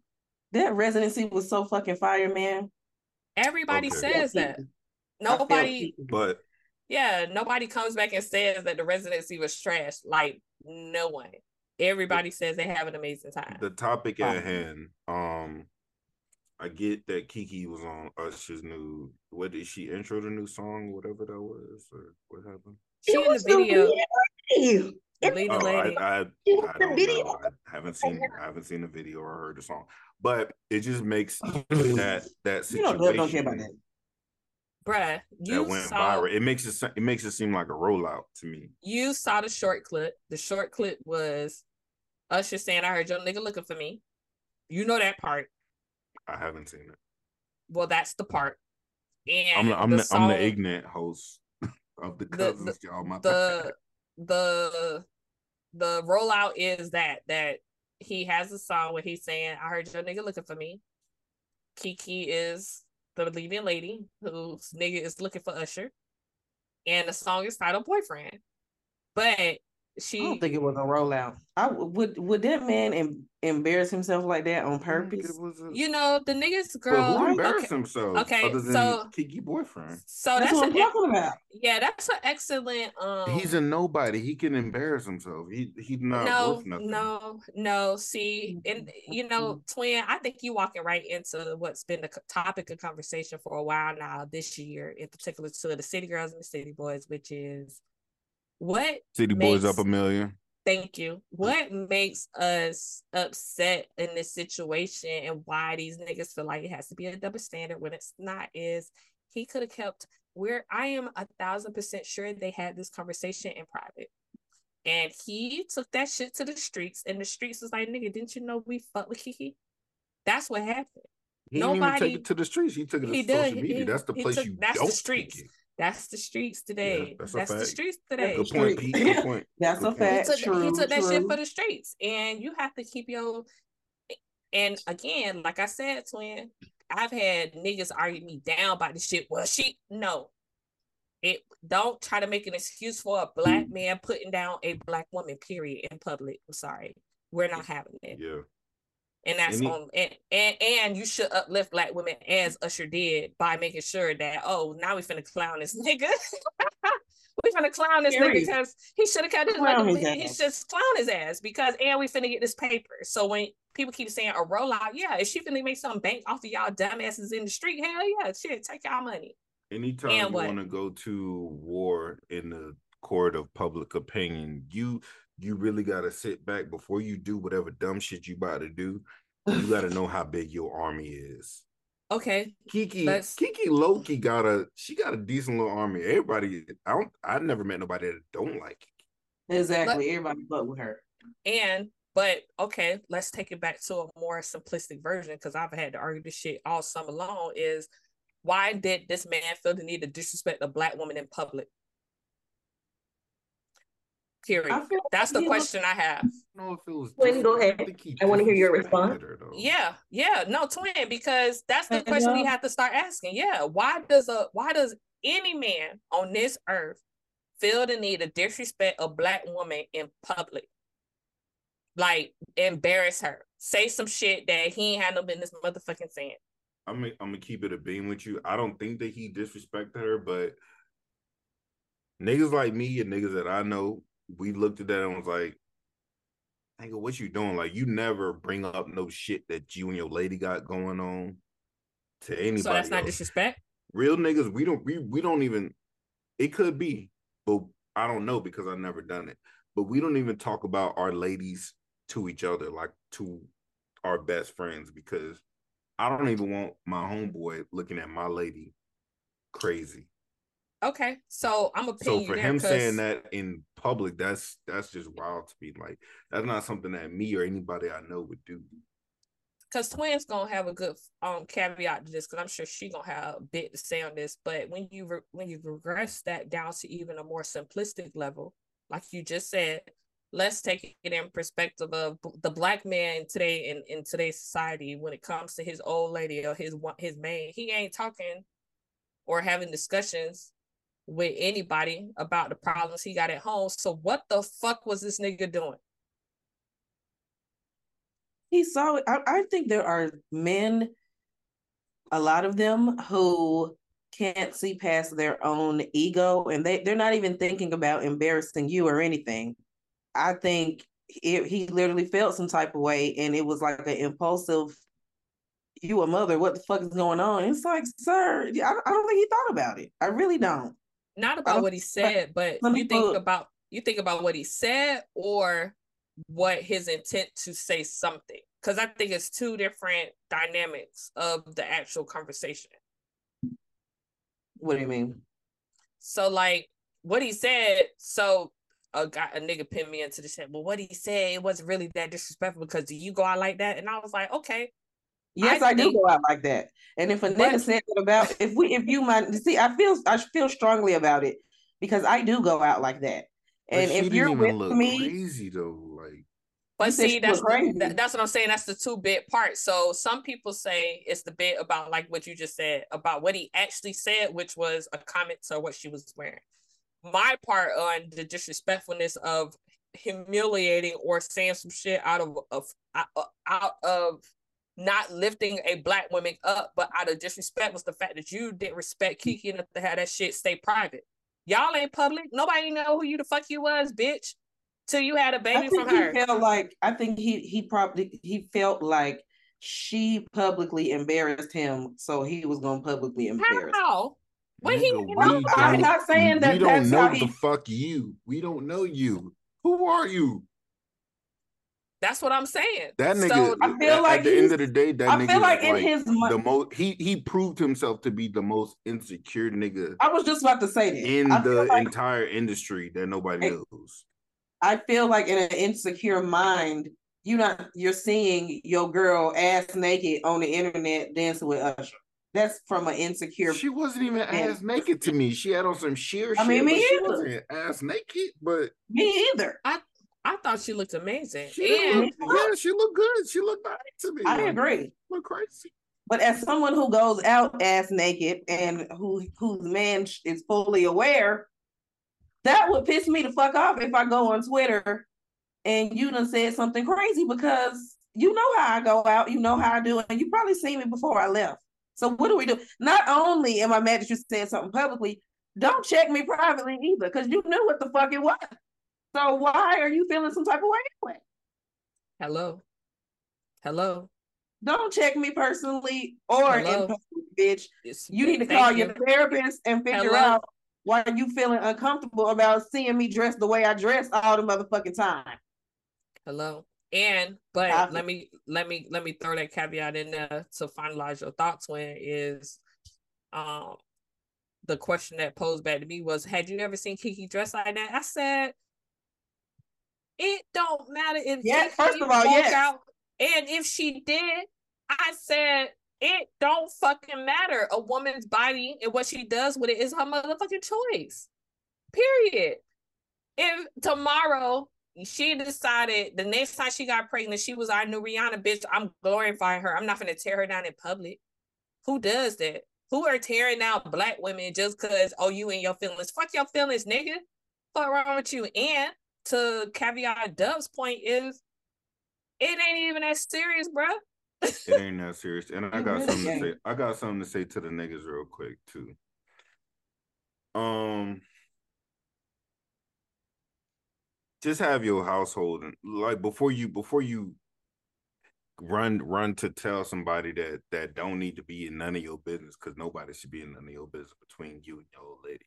That residency was so fucking fire, man. Everybody okay. says that. Nobody, but yeah, nobody comes back and says that the residency was trash. Like no one. Everybody says they have an amazing time. The topic at hand. Um, I get that Keke was on Usher's new. What did she intro the new song? Whatever that was, or what happened? She in the video. Lady, oh, lady. I, I, I, don't know. I haven't seen. I haven't seen the video or heard the song, but it just makes that that situation. You don't, don't care about that bruh, you that went saw, viral. It makes it it makes it seem like a rollout to me. You saw the short clip. The short clip was Usher saying, "I heard your nigga looking for me." You know that part. I haven't seen it. Well, that's the part. And I'm the, I'm the, the, song, I'm the ignorant host of the The- cousins. y'all, my the the the rollout is that that he has a song where he's saying, "I heard your nigga looking for me." Keke is the leading lady whose nigga is looking for Usher, and the song is titled "Boyfriend." But she, I don't think it was a rollout. I would would that man em- embarrass himself like that on purpose? a- you know, the niggas but girl. who okay, embarrassed himself okay, other than so- Keke boyfriend? So That's that's, what I'm talking about. yeah, that's an excellent. Um, He's a nobody. He can embarrass himself. He he's not no, worth nothing. no, no. See, and you know, twin, I think you walking right into what's been the topic of conversation for a while now. This year, in particular, to the city girls and the city boys, which is what City boys up a million. Thank you. What makes us upset in this situation and why these niggas feel like it has to be a double standard when it's not is he could have kept where I am a thousand percent sure they had this conversation in private. And he took that shit to the streets, and the streets was like, nigga, didn't you know we fuck with Keke? That's what happened. He didn't even Nobody- take it to the streets. He took it to He social did. Media. he- that's the place took- you that's the don't streets. speak it. That's the streets today. that's that's the streets today. Good point, Pete. Good point. That's Good a point. fact. he took, true, he took that shit for the streets and you have to keep your and again like i said twin i've had niggas argue me down about the shit well she no it don't try to make an excuse for a black mm. man putting down a black woman period in public i'm sorry we're not having it Yeah. And that's he- on and, and and you should uplift black women as usher did by making sure that oh now we finna clown this nigga. We finna clown this nigga because he should have kept his Clown like, his he just clown his ass because and we finna get this paper. So when people keep saying a rollout yeah if she finna make some bank off of y'all dumbasses in the street? Hell yeah shit take y'all money. Anytime And you want to go to war in the court of public opinion, you you really got to sit back before you do whatever dumb shit you about to do. You got to know how big your army is. okay Keke, Let's- Keke Loki got a she got a decent little army. Everybody, I don't, I never met nobody that don't like Keke. Exactly. Everybody but with her. And but okay, let's take it back to a more simplistic version because I've had to argue this shit all summer long. Is why did this man feel the need to disrespect a black woman in public? Period. Like That's the he looked- question I have. know if it was. Quinn, go ahead. think I wanna hear your response. her, though. Yeah, yeah, no twin, because that's the And, question we have to start asking. Yeah, why does a why does any man on this earth feel the need to disrespect a black woman in public? Like embarrass her, say some shit that he ain't had no business motherfucking saying. I'm gonna, I'm gonna keep it a beam with you. I don't think that he disrespected her, but niggas like me and niggas that I know, we looked at that and was like, "Nigga, what you doing? Like, you never bring up no shit that you and your lady got going on to anybody. so that's not else. disrespect. Real niggas, we don't we we don't even. It could be, but I don't know because I've never done it. But we don't even talk about our ladies to each other like to our best friends because I don't even want my homeboy looking at my lady crazy. Okay, so I'm a So for him saying that in public, that's that's just wild to me. Like that's not something that me or anybody I know would do. because twins gonna have a good um caveat to this because I'm sure she gonna have a bit to say on this. But when you re- when you regress that down to even a more simplistic level, like you just said, let's take it in perspective of the black man today in in today's society. When it comes to his old lady or his his man, he ain't talking or having discussions with anybody about the problems he got at home. So what the fuck was this nigga doing? He saw it. I, I think there are men, a lot of them, who can't see past their own ego and they, they're not even thinking about embarrassing you or anything. I think it, he literally felt some type of way and it was like an impulsive, you a mother, what the fuck is going on? It's like, sir, I, I don't think he thought about it. I really don't. Not about what he said, but you think about you think about what he said or what his intent to say something. Because I think it's two different dynamics of the actual conversation. What do you mean? So like what he said, so a guy a nigga pinned me into the shit. Well, what he said, it wasn't really that disrespectful because do you go out like that? And I was like, okay. Yes, I I, do go out like that. And if a But- nigga said that about if we if you mind see, I feel I feel strongly about it because I do go out like that. And she if you're even with look me, crazy though. Like But see, that's look the, that's what I'm saying. That's the two bit part. So some people say it's the bit about like what you just said about what he actually said, which was a comment to what she was wearing. My part on the disrespectfulness of humiliating or saying some shit out of of out- out of not lifting a black woman up, but out of disrespect was the fact that you didn't respect Keke enough to have that shit stay private. Y'all ain't public. Nobody know who you the fuck you was, bitch. Till you had a baby think from he her. felt like I think he he probably he felt like she publicly embarrassed him, so he was gonna publicly embarrass. her. How? When he nigga, we know, I'm don't- not saying that we don't that's know how the he- fuck you. We don't know you. Who are you? That's what I'm saying. That nigga. So I feel at, like at the end of the day, that I nigga feel like is in his the most. He he proved himself to be the most insecure nigga I was just about to say that. in the like- entire industry that nobody Hey, knows. I feel like in an insecure mind, you not you're seeing your girl ass naked on the internet dancing with Usher. That's from an insecure. She wasn't even Yeah. ass naked to me. She had on some sheer I mean, shit, me either. ass naked. But Me either. I thought she looked amazing. she And look, yeah, she looked good. She looked nice to me. I agree. Look crazy. But as someone who goes out ass naked and who whose man is fully aware, that would piss me the fuck off if I go on Twitter and you done said something crazy because you know how I go out, you know how I do, and you probably seen me before I left. So what do we do? Not only am I mad that you said something publicly, don't check me privately either, because you knew what the fuck it was. So why are you feeling some type of way anyway? hello. Hello. Don't check me personally or in public, bitch. It's- You need to call you. your therapist and figure Hello? out why you feeling uncomfortable about seeing me dressed the way I dress all the motherfucking time. Hello. And but Copy. let me let me let me throw that caveat in there to finalize your thoughts when is um the question that posed back to me was had you ever seen Keke dressed like that? I said it don't matter if Yeah, Keke first of all, yes. out and if she did, I said it don't fucking matter. A woman's body and what she does with it is her motherfucking choice. Period. If tomorrow she decided the next time she got pregnant, she was our new Rihanna bitch. I'm glorifying her. I'm not gonna tear her down in public. Who does that? Who are tearing down black women just cause oh you and your feelings? Fuck your feelings, nigga. Fuck wrong with you? And to caveat Dove's point is it ain't even that serious, bruh. It ain't that serious. And I got something to say. I got something to say to the niggas real quick too. Um just have your household and like before you before you run run to tell somebody that that don't need to be in none of your business because nobody should be in none of your business between you and your old lady.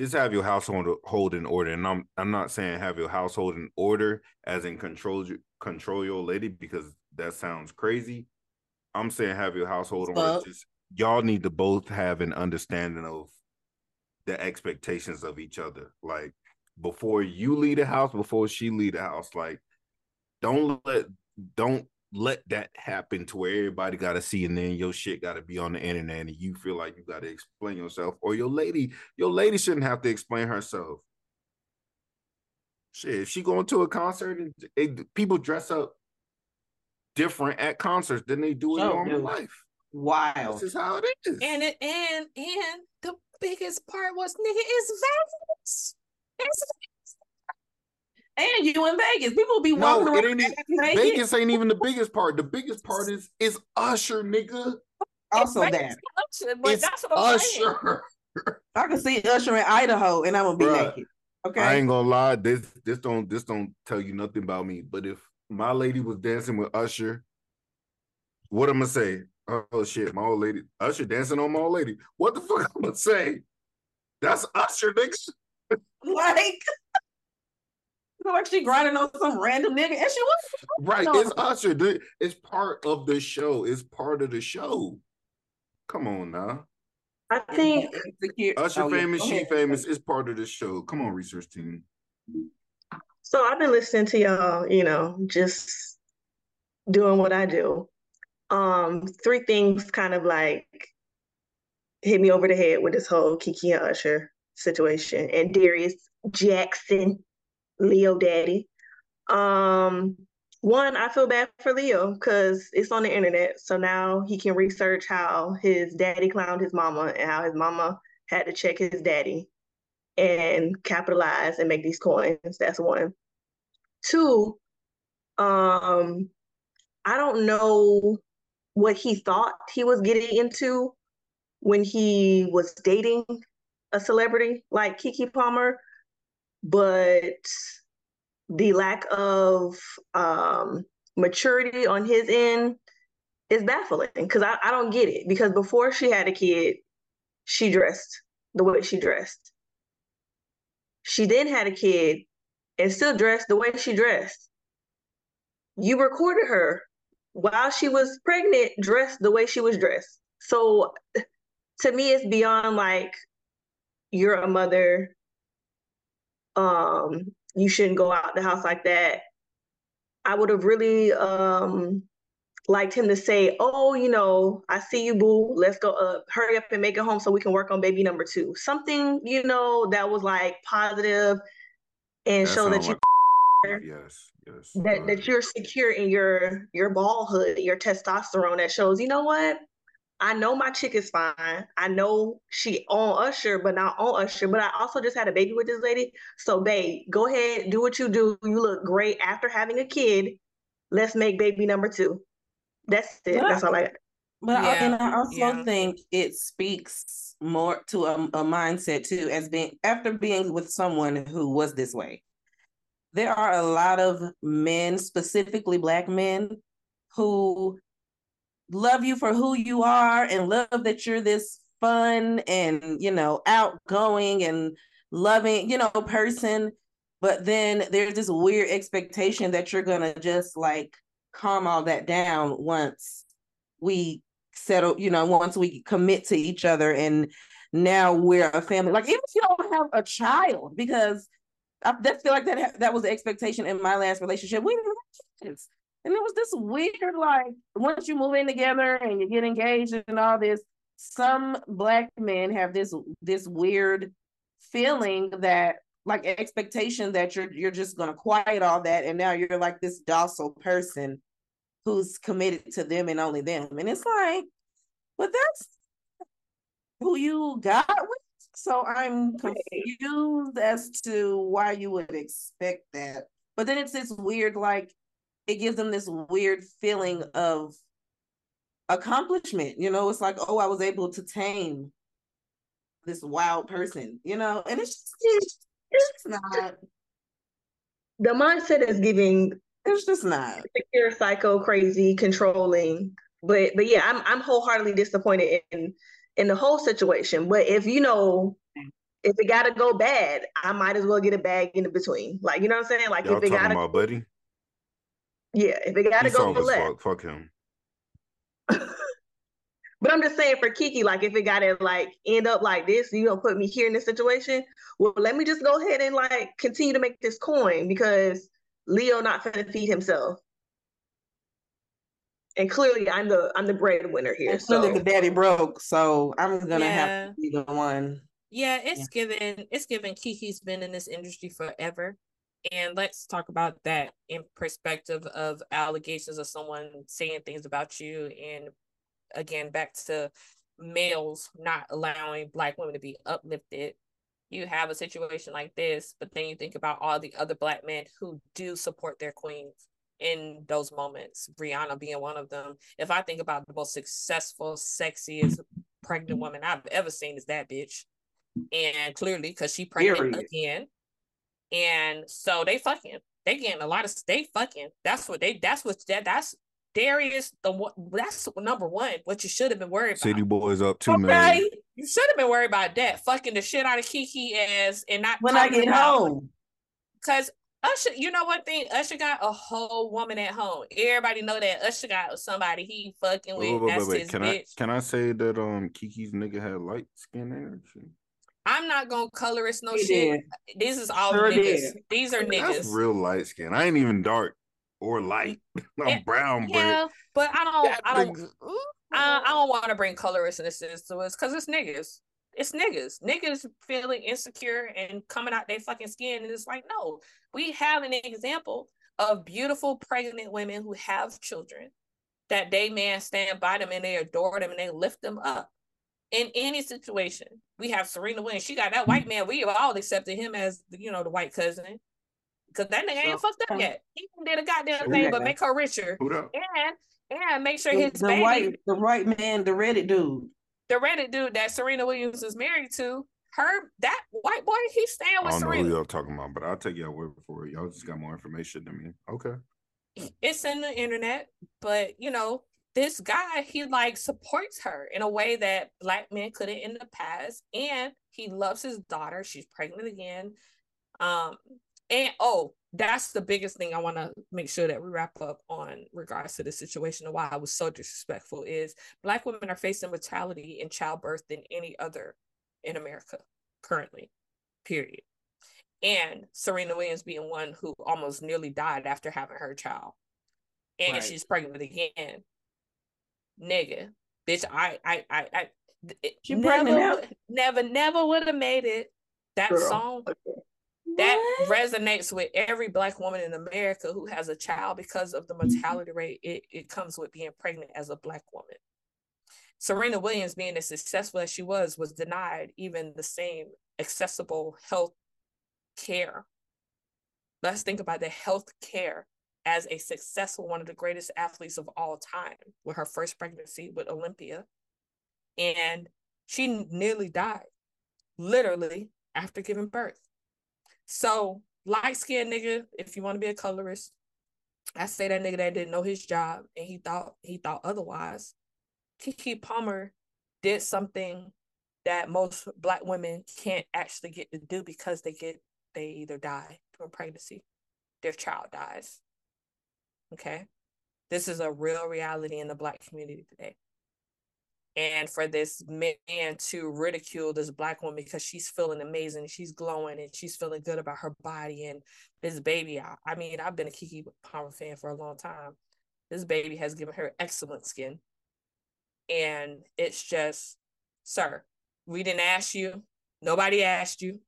Just have your household hold in order, and I'm I'm not saying have your household in order as in control your control your lady because that sounds crazy. I'm saying have your household in order. Just y'all need to both have an understanding of the expectations of each other. Like before you leave the house, before she leave the house, like don't let don't let that happen to where everybody got to see and then your shit got to be on the internet and you feel like you got to explain yourself or your lady your lady shouldn't have to explain herself shit if she going to a concert and it, people dress up different at concerts than they do in Sure normal do. life Wild. this is how it is And it and and the biggest part was nigga is Vegas. It's And you in Vegas. People be no walking it around ain't e- Vegas ain't even the biggest part the biggest part is is usher nigga Also it's that. Vegas but it's that's what I'm saying. usher I can see Usher in Idaho and I'm gonna be Bruh, naked. Okay. I ain't gonna lie. This this don't this don't tell you nothing about me. But if my lady was dancing with Usher, what I'm gonna say? Oh shit, my old lady Usher dancing on my old lady. What the fuck I'm gonna say? That's Usher, niggas. like look like she grinding on some random nigga. And she was Right? No. It's Usher. dude. It's part of the show. It's part of the show. Come on now. I think. Usher Oh, famous, Go she famous. It's part of the show. Come on, research team. so. I've been listening to y'all, you know, just doing what I do. um, three things kind of like hit me over the head with this whole Keke and Usher situation and Darius Jackson, Leo Daddy. Um, one, I feel bad for Leo because it's on the internet. So now he can research how his daddy clowned his mama and how his mama had to check his daddy and capitalize and make these coins. That's one. Two, um, I don't know what he thought he was getting into when he was dating a celebrity like Keke Palmer, but the lack of um, maturity on his end is baffling because I, I don't get it. Because before she had a kid, she dressed the way she dressed. She then had a kid and still dressed the way she dressed. You recorded her while she was pregnant, dressed the way she was dressed. So to me, it's beyond like you're a mother. Um, you shouldn't go out the house like that. I would have really um liked him to say, "Oh, you know, I see you, boo. Let's go. up. hurry up and make it home so we can work on baby number two. Something, you know, that was like positive and that show that you." Like, yes, yes. That that you're secure in your your ballhood, your testosterone. That shows, you know what? I know my chick is fine. I know she on Usher, but not on Usher. But I also just had a baby with this lady. So, babe, go ahead, do what you do. You look great after having a kid. Let's make baby number two. That's it. But That's all I got. But yeah. I, and I also yeah. think it speaks more to a, a mindset too, as being after being with someone who was this way. There are a lot of men, specifically black men, who love you for who you are and love that you're this fun and you know outgoing and loving you know person. But then there's this weird expectation that you're gonna just like calm all that down once we settle you know once we commit to each other and now we're a family. Like even if you don't have a child because i feel like that that was the expectation in my last relationship. We didn't have kids and it was this weird, like, once you move in together and you get engaged and all this, some black men have this this weird feeling that like expectation that you're you're just gonna quiet all that and now you're like this docile person who's committed to them and only them. And it's like, but that's who you got with. So I'm confused as to why you would expect that. But then it's this weird, like, it gives them this weird feeling of accomplishment. You know, it's like, oh, I was able to tame this wild person, you know, and it's just, it's, it's not. The mindset is giving. It's just not. Secure, psycho, crazy, controlling. But but yeah, I'm I'm wholeheartedly disappointed in in the whole situation. But if you know if it gotta go bad, I might as well get a bag in between. Like you know what I'm saying? Like Y'all if it gotta about buddy. Yeah, if it gotta go for left. Fuck, fuck him. but I'm just saying for Keke, like if it gotta like end up like this, you gonna put me here in this situation. Well, let me just go ahead and like continue to make this coin because Leo not gonna feed himself. And clearly I'm the I'm the breadwinner here. And clearly so. the daddy broke, so I'm gonna yeah. have to be the one. Yeah, it's yeah. given it's given Keke's been in this industry forever. And let's talk about that in perspective of allegations of someone saying things about you. And again, back to males not allowing Black women to be uplifted. You have a situation like this, but then you think about all the other Black men who do support their queens in those moments, Rihanna being one of them. If I think about the most successful, sexiest pregnant woman I've ever seen, is that bitch. And clearly, because she pregnant Period. again, and so they fucking they getting a lot of they fucking. That's what they that's what that that's Darius the one that's number one. What you should have been worried about. City boys up two okay. man. You should have been worried about that. Fucking the shit out of Keke ass and not when I get home. Cause Usher, you know what thing? Usher got a whole woman at home. Everybody know that Usher got somebody he fucking with. Wait, wait, That's wait, his can bitch. I can I say that um Keke's nigga had light skin energy? I'm not gonna colorist no he shit. Did. This is all sure niggas. Did. These are niggas. That's real light skin. I ain't even dark. or light. I'm Yeah, brown, Yeah, but I don't. I don't. I, I don't want to bring coloristness to this because it's niggas. It's niggas. Niggas feeling insecure and coming out their fucking skin, and it's like, no, we have an example of beautiful pregnant women who have children that they man stand by them and they adore them and they lift them up in any situation. We have Serena Williams. She got that white man. We have all accepted him as you know the white cousin because that nigga ain't fucked up yet. He did a goddamn Who thing, but make her richer and and make sure The, his the baby, white, the white man, the Reddit dude. the Reddit dude that Serena Williams is married to, her that white boy, he's staying I with don't know who Serena. y'all talking about, but I'll take y'all word for it. Y'all just got more information than me. Okay. It's in the internet, but you know this guy he like supports her in a way that black men couldn't in the past, and he loves his daughter. She's pregnant again, um, and oh, that's the biggest thing I want to make sure that we wrap up on regards to the situation and why I was so disrespectful is black women are facing mortality in childbirth than any other in America currently, period. And Serena Williams being one who almost nearly died after having her child. And Right. she's pregnant again. Nigga. Bitch, I I I I She never, never, never would have made it. That Girl. song that resonates with every black woman in America who has a child because of the mm-hmm. mortality rate it, it comes with being pregnant as a black woman. Serena Williams, being as successful as she was, was denied even the same accessible health care. Let's think about the health care as a successful, one of the greatest athletes of all time with her first pregnancy with Olympia. And she nearly died, literally, after giving birth. So, light skinned nigga, if you want to be a colorist, I say that nigga that didn't know his job and he thought he thought otherwise. Keke Palmer did something that most black women can't actually get to do because they get they either die during pregnancy, their child dies. Okay. This is a real reality in the black community today. And for this man to ridicule this black woman because she's feeling amazing, she's glowing, and she's feeling good about her body and this baby. I, I mean, I've been a Keke Palmer fan for a long time. This baby has given her excellent skin. And it's just, sir, we didn't ask you. Nobody asked you.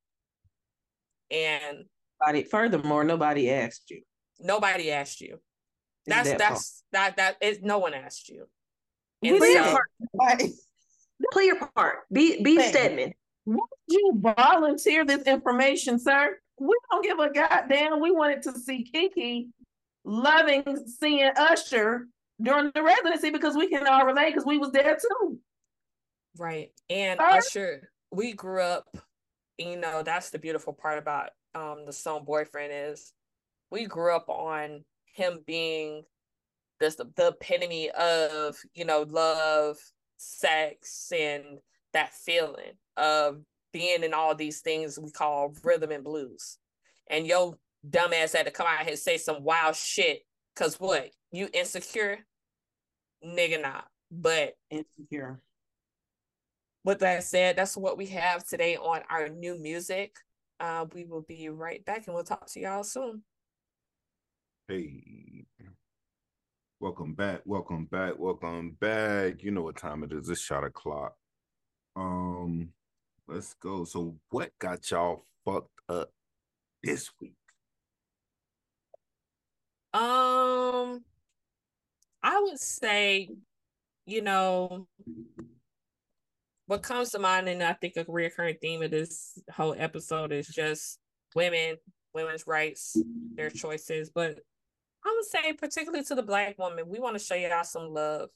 And Nobody, furthermore, nobody asked you. nobody asked you. Is That's that that's that that is no one asked you. And Play your so- didn't. part. Why- Play your part. Be be Thank. Stedman. Why did you volunteer this information, sir? We don't give a goddamn. We wanted to see Keke loving seeing Usher during the residency because we can all relate because we was there too. Right. And Sir? Usher, we grew up, you know, that's the beautiful part about um the song Boyfriend is we grew up on him being this the epitome of, you know, love, sex, and that feeling of being in all these things we call rhythm and blues. And yo dumbass had to come out here and say some wild shit. Cause what? You insecure? Nigga not. But Insecure. with that said, that's what we have today on our new music. Uh, we will be right back and we'll talk to y'all soon. Hey. Welcome back. Welcome back. Welcome back. You know what time it is. It's shot o'clock. Um, let's go. So what got y'all fucked up this week? Um, I would say, you know, what comes to mind, and I think a recurring theme of this whole episode is just women, women's rights, their choices. But I would say, particularly to the black woman, we want to show y'all some love.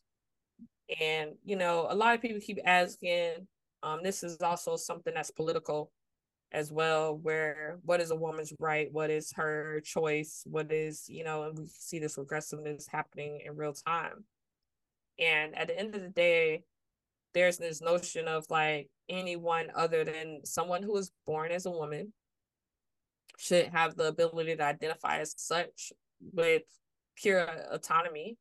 And you know, a lot of people keep asking. Um, this is also something that's political as well, where what is a woman's right? What is her choice? What is, you know, and we see this regressiveness happening in real time. And at the end of the day, there's this notion of like anyone other than someone who is born as a woman should have the ability to identify as such with pure autonomy.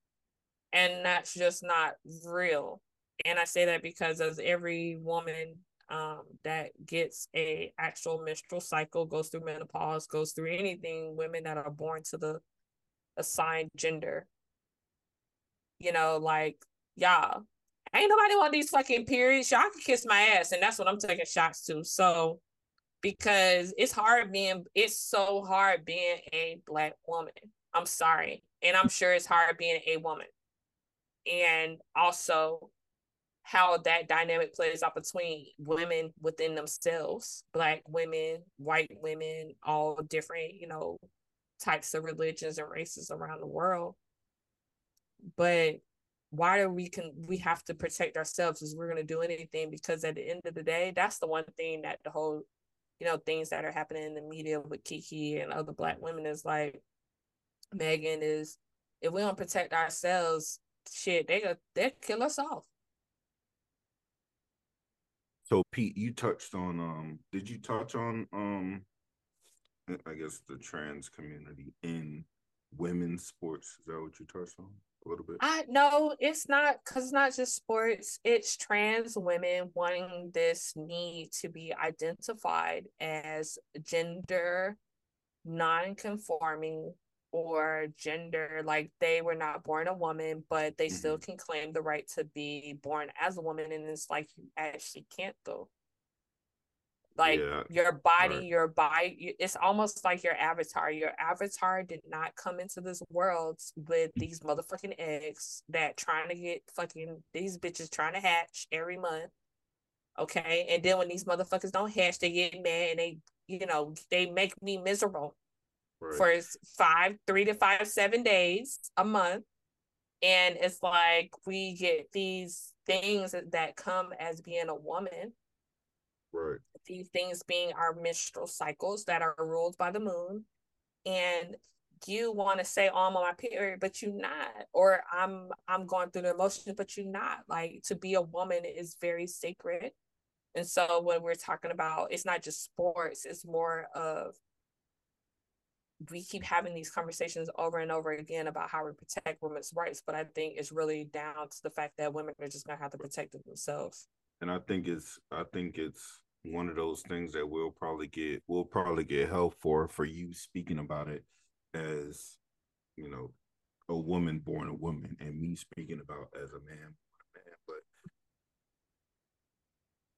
And that's just not real. And I say that because as every woman um, that gets a actual menstrual cycle, goes through menopause, goes through anything, women that are born to the assigned gender. You know, like, y'all, ain't nobody want these fucking periods. Y'all can kiss my ass, and that's what I'm taking shots to. So because it's hard being it's so hard being a black woman. I'm sorry. And I'm sure it's hard being a woman. And also how that dynamic plays out between women within themselves, black women, white women, all different, you know, types of religions and races around the world. But why do we can we have to protect ourselves as we're going to do anything because at the end of the day that's the one thing that the whole you know things that are happening in the media with keke and other black women is like megan is if we don't protect ourselves shit they go they kill us off so pete you touched on um did you touch on um i guess the trans community in women's sports is that what you touched on a little bit? I no, it's not because it's not just sports. It's trans women wanting this need to be identified as gender non-conforming or gender like they were not born a woman but they mm-hmm. still can claim the right to be born as a woman and it's like you actually can't though. Like yeah, your body right. your body it's almost like your avatar. Your avatar did not come into this world with these motherfucking eggs that trying to get fucking these bitches trying to hatch every month okay? And then when these motherfuckers don't hatch they get mad and they you know they make me miserable right. for five three to five seven days a month and it's like we get these things that come as being a woman Right. These things being our menstrual cycles that are ruled by the moon. And you want to say, oh, I'm on my period, but you're not. Or I'm I'm going through the emotions, but you're not. Like to be a woman is very sacred. And so when we're talking about it's not just sports, it's more of we keep having these conversations over and over again about how we protect women's rights, but I think it's really down to the fact that women are just gonna have to protect themselves. And I think it's I think it's one of those things that we'll probably get we'll probably get help for for you speaking about it as you know a woman born a woman and me speaking about as a man a man but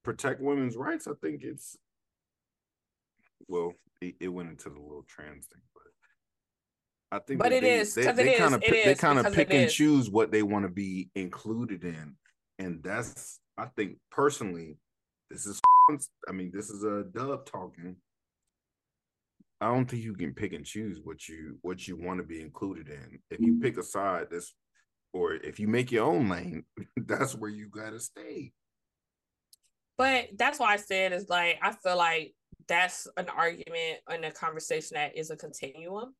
protect women's rights i think it's well it, it went into the little trans thing but I think, but it they, is they, they kind of they kind of pick and choose what they want to be included in, and that's I think personally, this is I mean, this is a dub talking. I don't think you can pick and choose what you what you want to be included in. If you pick a side, this or if you make your own lane, that's where you gotta stay. But that's why I said is like I feel like that's an argument and a conversation that is a continuum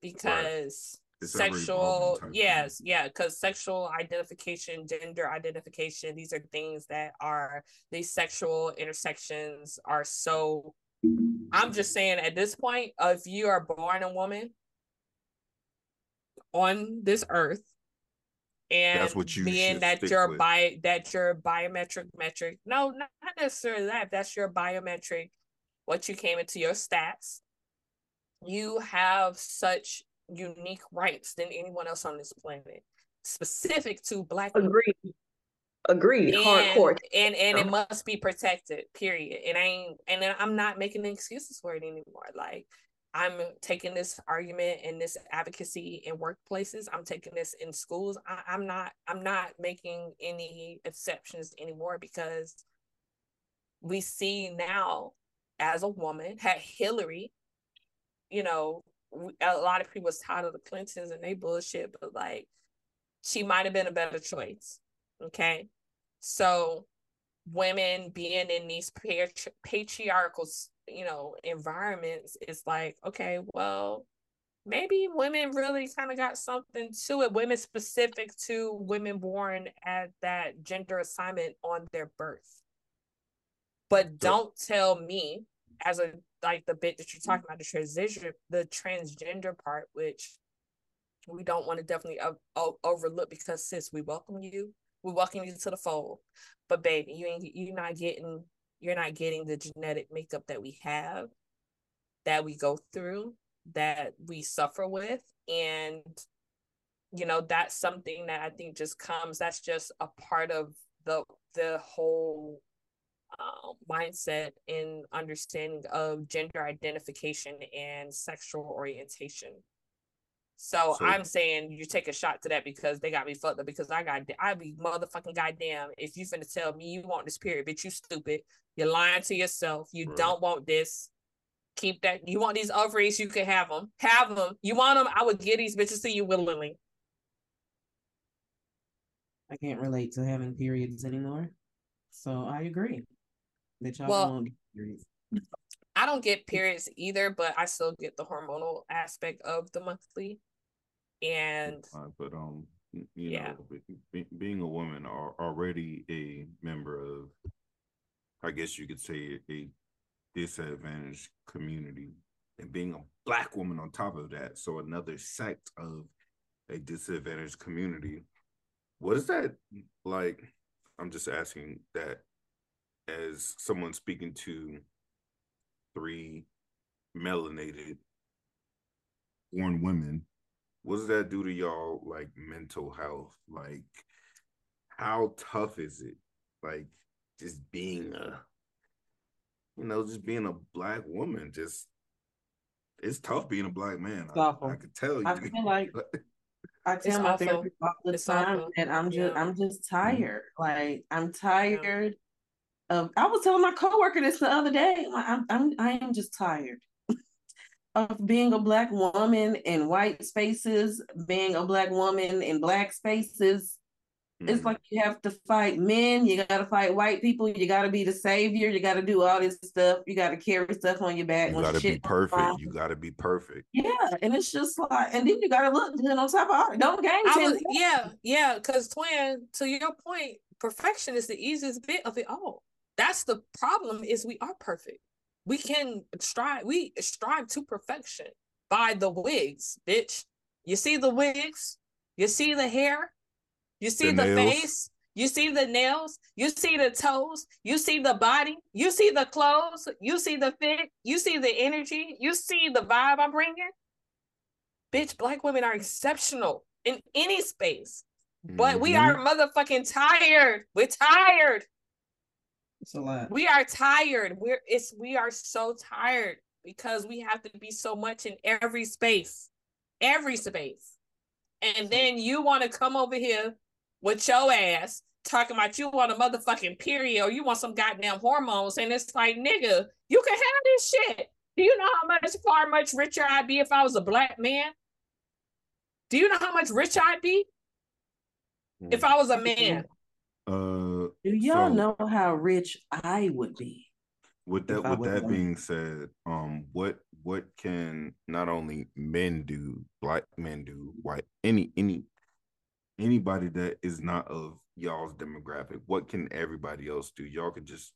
because sexual yes yeah because sexual identification gender identification these are things that are these sexual intersections are so i'm just saying at this point if you are born a woman on this earth and that's what you being that your bio that your biometric metric no not necessarily that that's your biometric what you came into your stats you have such unique rights than anyone else on this planet, specific to Black. Agreed. Agreed. And, Hardcore. And and it must be protected. Period. It ain't. And then I'm not making excuses for it anymore. Like I'm taking this argument and this advocacy in workplaces. I'm taking this in schools. I, I'm not. I'm not making any exceptions anymore because we see now as a woman had Hillary, you know, a lot of people was tired of the Clintons and they bullshit, but like she might have been a better choice. Okay. So women being in these patriarchal, you know, environments it's like, okay, well, maybe women really kind of got something to it. Women specific to women born at that gender assignment on their birth. But don't tell me as a like the bit that you're mm-hmm. talking about the transition the transgender part which we don't want to definitely o- overlook because sis we welcome you. We welcome you to the fold. But baby you ain't you're not getting you're not getting the genetic makeup that we have that we go through that we suffer with. And you know that's something that i think just comes that's just a part of the the whole uh, mindset and understanding of gender identification and sexual orientation so, so, I'm saying you take a shot to that because they got me fucked up because I got I be motherfucking goddamn if you finna tell me you want this period, bitch, you stupid. You're lying to yourself. You right. don't want this. Keep that. You want these ovaries, you can have them. Have them. You want them, I would give these bitches to you willingly. I can't relate to having periods anymore. So I agree that y'all well, don't periods. I don't get periods either, but I still get the hormonal aspect of the monthly and but um you yeah. know be, being a woman are already a member of i guess you could say a disadvantaged community and being a black woman on top of that so another sect of a disadvantaged community what is that like i'm just asking that as someone speaking to three melanated born women what does that do to y'all like mental health? Like how tough is it? Like just being a you know, just being a black woman, just it's tough being a black man. I, I could tell you. I feel like I tell my therapist all the it's time awful. and I'm just yeah. I'm just tired. Mm-hmm. Like I'm tired yeah. Of I was telling my coworker this the other day. I'm I'm I am just tired of being a black woman in white spaces, being a black woman in black spaces. Mm-hmm. It's like you have to fight men, you gotta fight white people, you gotta be the savior, you gotta do all this stuff, you gotta carry stuff on your back. You gotta be perfect. You gotta be perfect. Yeah, and it's just like, and then you gotta look good on top of all don't game. yeah, yeah, because twin, to your point, perfection is the easiest bit of it all. That's the problem, is we are perfect we can strive we strive to perfection by the wigs bitch you see the wigs you see the hair you see the, the face you see the nails you see the toes you see the body you see the clothes you see the fit you see the energy you see the vibe i'm bringing bitch black women are exceptional in any space but mm-hmm. we are motherfucking tired we're tired it's a lot. We are tired. We're it's we are so tired because we have to be so much in every space. Every space. And then you want to come over here with your ass talking about you want a motherfucking period or you want some goddamn hormones. And it's like, nigga, you can have this shit. Do you know how much far much richer I'd be if I was a black man? Do you know how much richer I'd be if I was a man? Uh, do y'all so, know how rich I would be? With that, with that being said, um, what what can not only men do, black men do, white any any anybody that is not of y'all's demographic, what can everybody else do? Y'all could just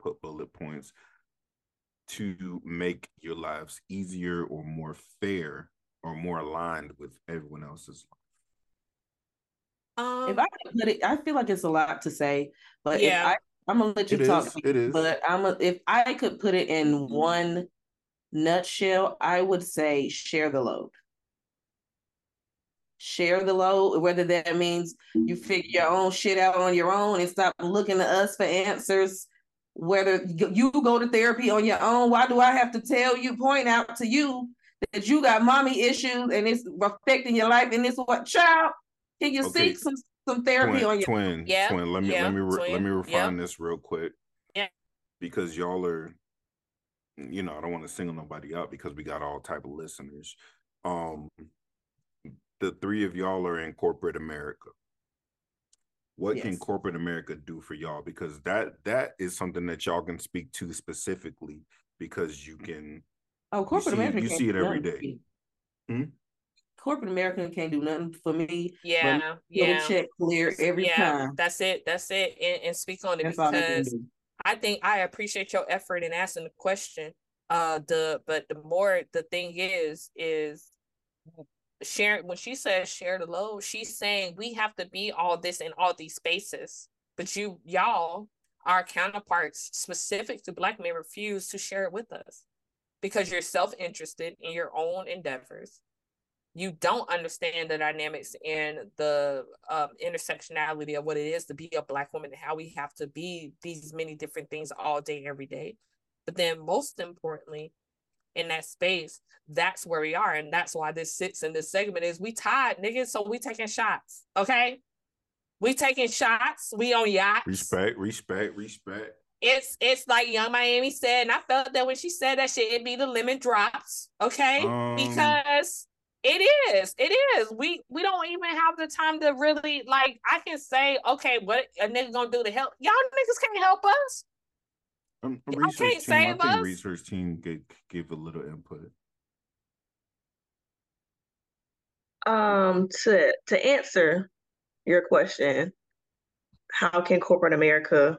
put bullet points to make your lives easier or more fair or more aligned with everyone else's um, if I could put it, I feel like it's a lot to say, but yeah, I, I'm gonna let you it talk. Is, it is. But I'm a, if I could put it in mm-hmm. one nutshell, I would say share the load. Share the load, whether that means you figure your own shit out on your own and stop looking to us for answers. Whether you go to therapy on your own, why do I have to tell you, point out to you that you got mommy issues and it's affecting your life and this what child? Can you okay. seek some some therapy twin, on your twin? Yeah, twin. Let me yeah, let me twin. let me refine yeah. this real quick. Yeah, because y'all are, you know, I don't want to single nobody out because we got all type of listeners. Um, the three of y'all are in corporate America. What yes. can corporate America do for y'all? Because that that is something that y'all can speak to specifically because you can. Oh, corporate you see, America. You see it every day. Hmm? Corporate America can't do nothing for me. Yeah, yeah. Check clear every yeah, time. That's it. That's it. And, and speak on it that's because I think I appreciate your effort in asking the question. Uh, the but the more the thing is is share when she says share the load, she's saying we have to be all this in all these spaces. But you y'all, our counterparts specific to black men refuse to share it with us. because you're self-interested in your own endeavors you don't understand the dynamics and the um, intersectionality of what it is to be a black woman and how we have to be these many different things all day every day. But then most importantly in that space that's where we are. And that's why this sits in this segment is we tied niggas so we taking shots okay? We taking shots. We on yachts. Respect respect respect. It's it's like Yung Miami said, and I felt that when she said that shit, it'd be the lemon drops, okay? Um, because it is. It is. We we don't even have the time to really like. I can say, okay, what a nigga gonna do to help? Y'all niggas can't help us. Um, Y'all can't team, save I think us. Research team give give a little input. Um, to to answer your question, how can corporate America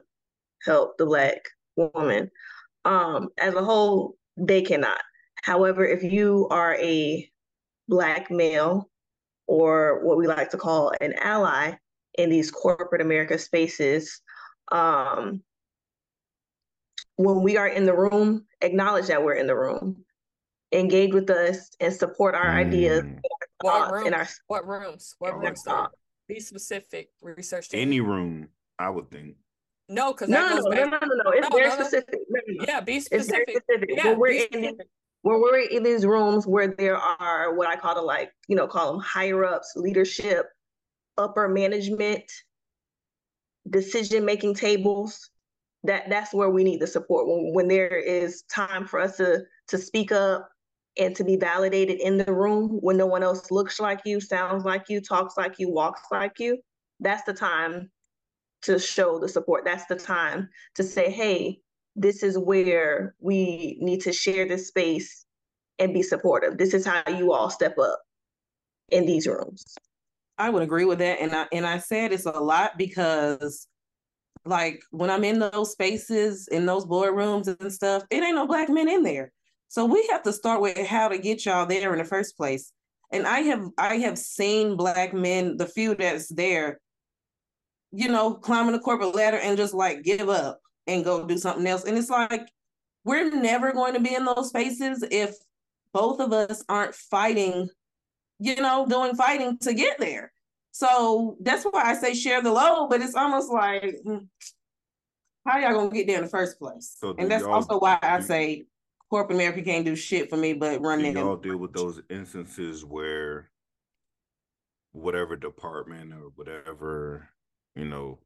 help the black woman? Um, as a whole, they cannot. However, if you are a Black male, or what we like to call an ally in these corporate America spaces, um, when we are in the room, acknowledge that we're in the room, engage with us, and support our mm. ideas. What rooms? Our, what rooms? What rooms? Be specific. Research. Team. Any room, I would think. No, because no, no, no, no, no, no, It's no, very no, specific. Yeah, be specific. It's very specific. Yeah, when we're in when we're in these rooms where there are what I call the like, you know, call them higher ups, leadership, upper management, decision making tables, that that's where we need the support. When when there is time for us to to speak up and to be validated in the room when no one else looks like you, sounds like you, talks like you, walks like you, that's the time to show the support. That's the time to say, hey, this is where we need to share this space and be supportive. This is how you all step up in these rooms. I would agree with that. And I and I said it's a lot because like when I'm in those spaces, in those boardrooms and stuff, it ain't no black men in there. So we have to start with how to get y'all there in the first place. And I have I have seen black men, the few that's there, you know, climbing the corporate ladder and just like give up and go do something else. And it's like we're never going to be in those spaces if both of us aren't fighting, you know, doing fighting to get there. So that's why I say share the load, but it's almost like hmm, how y'all gonna get there in the first place? So and that's also why I say corporate America can't do shit for me but run do y'all deal with those instances where whatever department or whatever, you know,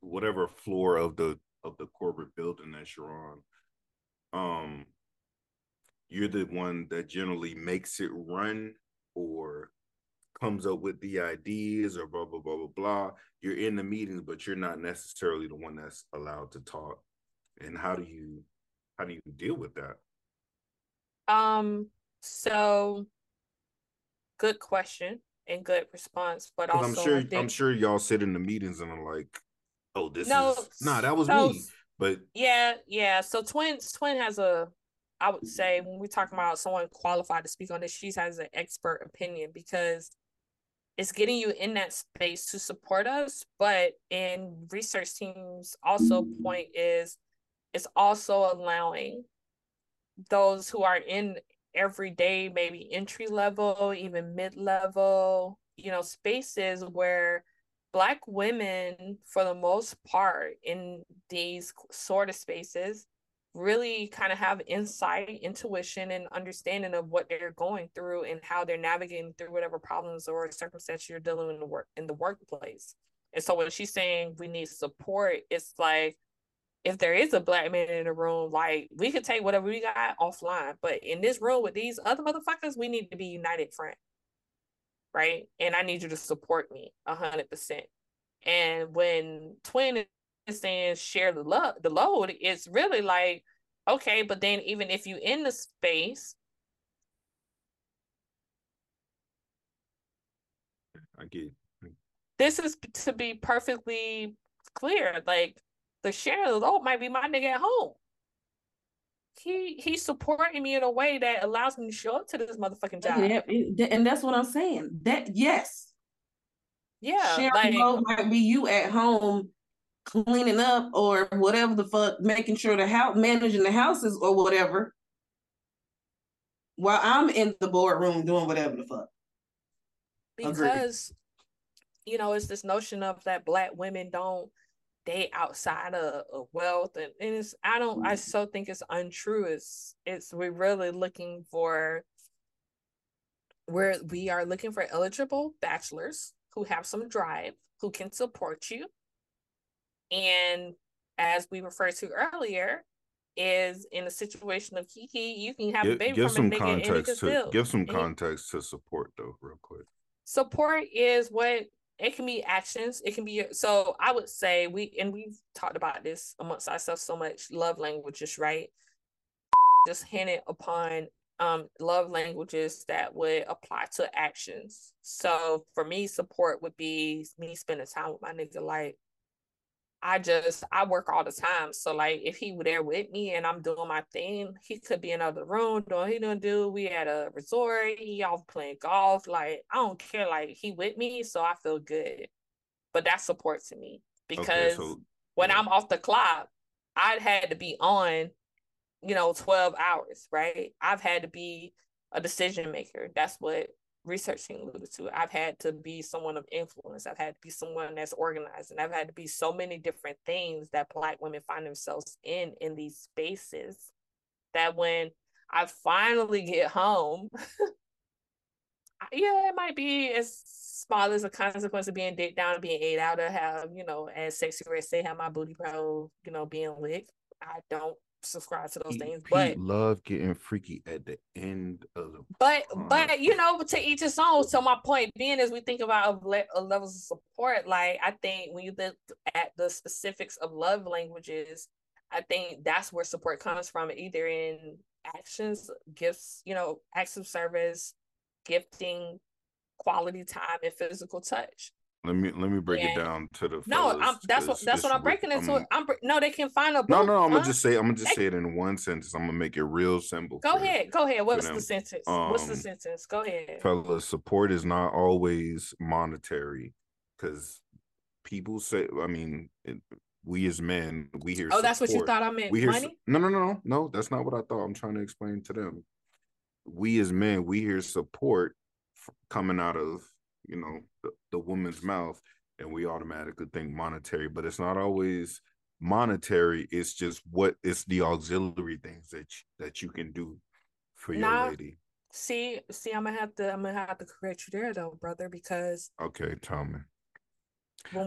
whatever floor of the of the corporate building that you're on, um, you're the one that generally makes it run or comes up with the ideas or blah blah blah blah blah. You're in the meetings, but you're not necessarily the one that's allowed to talk. And how do you how do you deal with that? Um, so good question and good response, but also I'm sure think... I'm sure y'all sit in the meetings and I'm like, oh, this no, is nah, that was so, me. But yeah, yeah. So twin twin has a I would say when we talk about someone qualified to speak on this, she has an expert opinion because it's getting you in that space to support us. But in research teams, also point is it's also allowing those who are in everyday, maybe entry level, even mid level, you know, spaces where Black women, for the most part, in these sort of spaces, really kind of have insight, intuition, and understanding of what they're going through and how they're navigating through whatever problems or circumstances you're dealing in the work in the workplace. And so when she's saying we need support, it's like if there is a black man in the room, like we could take whatever we got offline. But in this room with these other motherfuckers, we need to be united front. Right. And I need you to support me a hundred percent. And when twin saying share the love the load it's really like okay but then even if you in the space i get this is to be perfectly clear like the share of the load might be my nigga at home he he's supporting me in a way that allows me to show up to this motherfucking job yeah, and that's what i'm saying that yes yeah share like, might be you at home cleaning up or whatever the fuck, making sure the house, managing the houses or whatever. while I'm in the boardroom doing whatever the fuck. because you know it's this notion of that black women don't date outside of, of wealth and, and it's i don't i mm. so think it's untrue it's it's we're really looking for where we are looking for eligible bachelors who have some drive who can support you. And as we referred to earlier is in a situation of Keke you can have a Give, baby give from a some nigga and he can context to give some and he- context to support though, real quick. support is what it can be actions it can be so i would say we and we've talked about this amongst ourselves so much love languages right? Just hinted upon um love languages that would apply to actions. So for me support would be me spending time with my nigga like I just I work all the time. So like if he were there with me and I'm doing my thing, he could be in another room doing he don't do. We at a resort, he off playing golf. Like I don't care. Like he with me, so I feel good. But that's support to me because okay, so when yeah. I'm off the clock, I had to be on, you know, 12 hours, right? I've had to be a decision maker. That's what researching alluded to. I've had to be someone of influence. I've had to be someone that's organized, and I've had to be so many different things that Black women find themselves in in these spaces. That when I finally get home, yeah, it might be as small as a consequence of being dick down being ate out or have, you know, as Sexyy Red say, have my booty pro, you know, being licked. I don't subscribe to those Pete, things, Pete but love getting freaky at the end of the but but you know to each his own. So my point being is we think about uh, levels of support. Like i think when you look at the specifics of love languages i think that's where support comes from either in actions gifts you know acts of service gifting quality time and physical touch let me let me break it down to the no fellas, I'm, that's what that's what i'm breaking into. I'm- i'm no they can find a book no no i'm huh? gonna just say i'm gonna just They- say it in one sentence. I'm gonna make it real simple go for- ahead go ahead. what's the sentence? What's the Um, sentence? Go ahead. fellas support is not always monetary because people say i mean it, we as men we hear oh that's what you thought i meant. We hear money? no no no no no that's not what i thought. I'm trying to explain to them. We as men we hear support f- coming out of you know the, the woman's mouth and we automatically think monetary but it's not always monetary it's just what it's the auxiliary things that you, that you can do for your Nah. lady See, see, I'm gonna have to, I'm gonna have to correct you there, though, brother, because okay tell me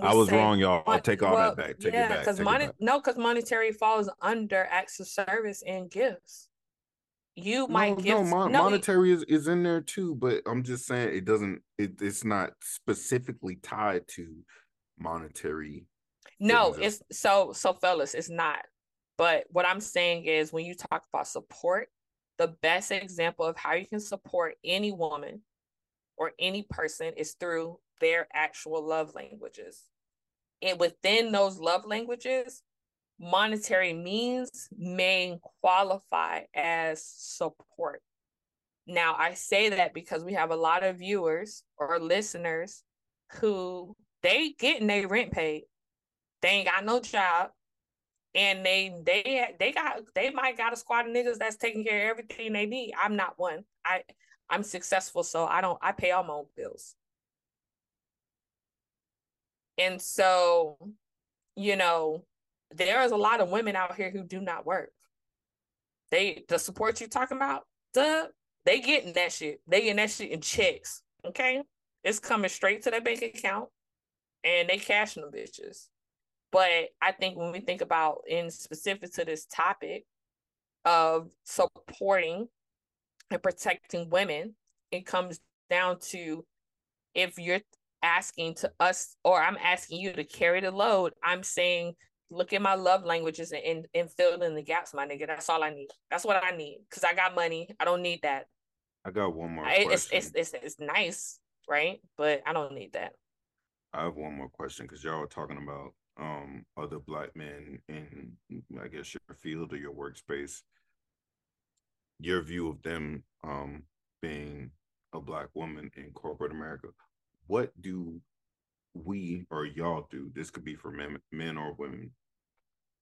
I was say wrong, y'all. mon- Take all well, that back. Take yeah, it back. because money, no, because monetary falls under acts of service and gifts. You might no, give no, mon- no, monetary is, is in there too, but I'm just saying it doesn't. It, it's not specifically tied to monetary. No, it's so so fellas, it's not. But what I'm saying is when you talk about support, the best example of how you can support any woman or any person is through their actual love languages. And within those love languages, monetary means may qualify as support. Now, I say that because we have a lot of viewers or listeners who they getting their rent paid. They ain't got no job. And they they they got they might got a squad of niggas that's taking care of everything they need. I'm not one. I i'm successful so i don't i pay all my own bills. And so you know there is a lot of women out here who do not work. They the support you talking about duh they getting that shit. They getting that shit in checks okay? It's coming straight to their bank account and they cashing them bitches. But I think when we think about in specific to this topic of supporting and protecting women, it comes down to if you're asking to us or I'm asking you to carry the load, I'm saying look at my love languages and, and, and fill in the gaps, my nigga. That's all I need. That's what I need. Cause I got money. I don't need that. I got one more I, question. it's, it's it's it's nice, right? But I don't need that. I have one more question because y'all were talking about um other black men in I guess your field or your workspace. Your view of them um being a black woman in corporate America. What do we or y'all do? This could be for men, men or women.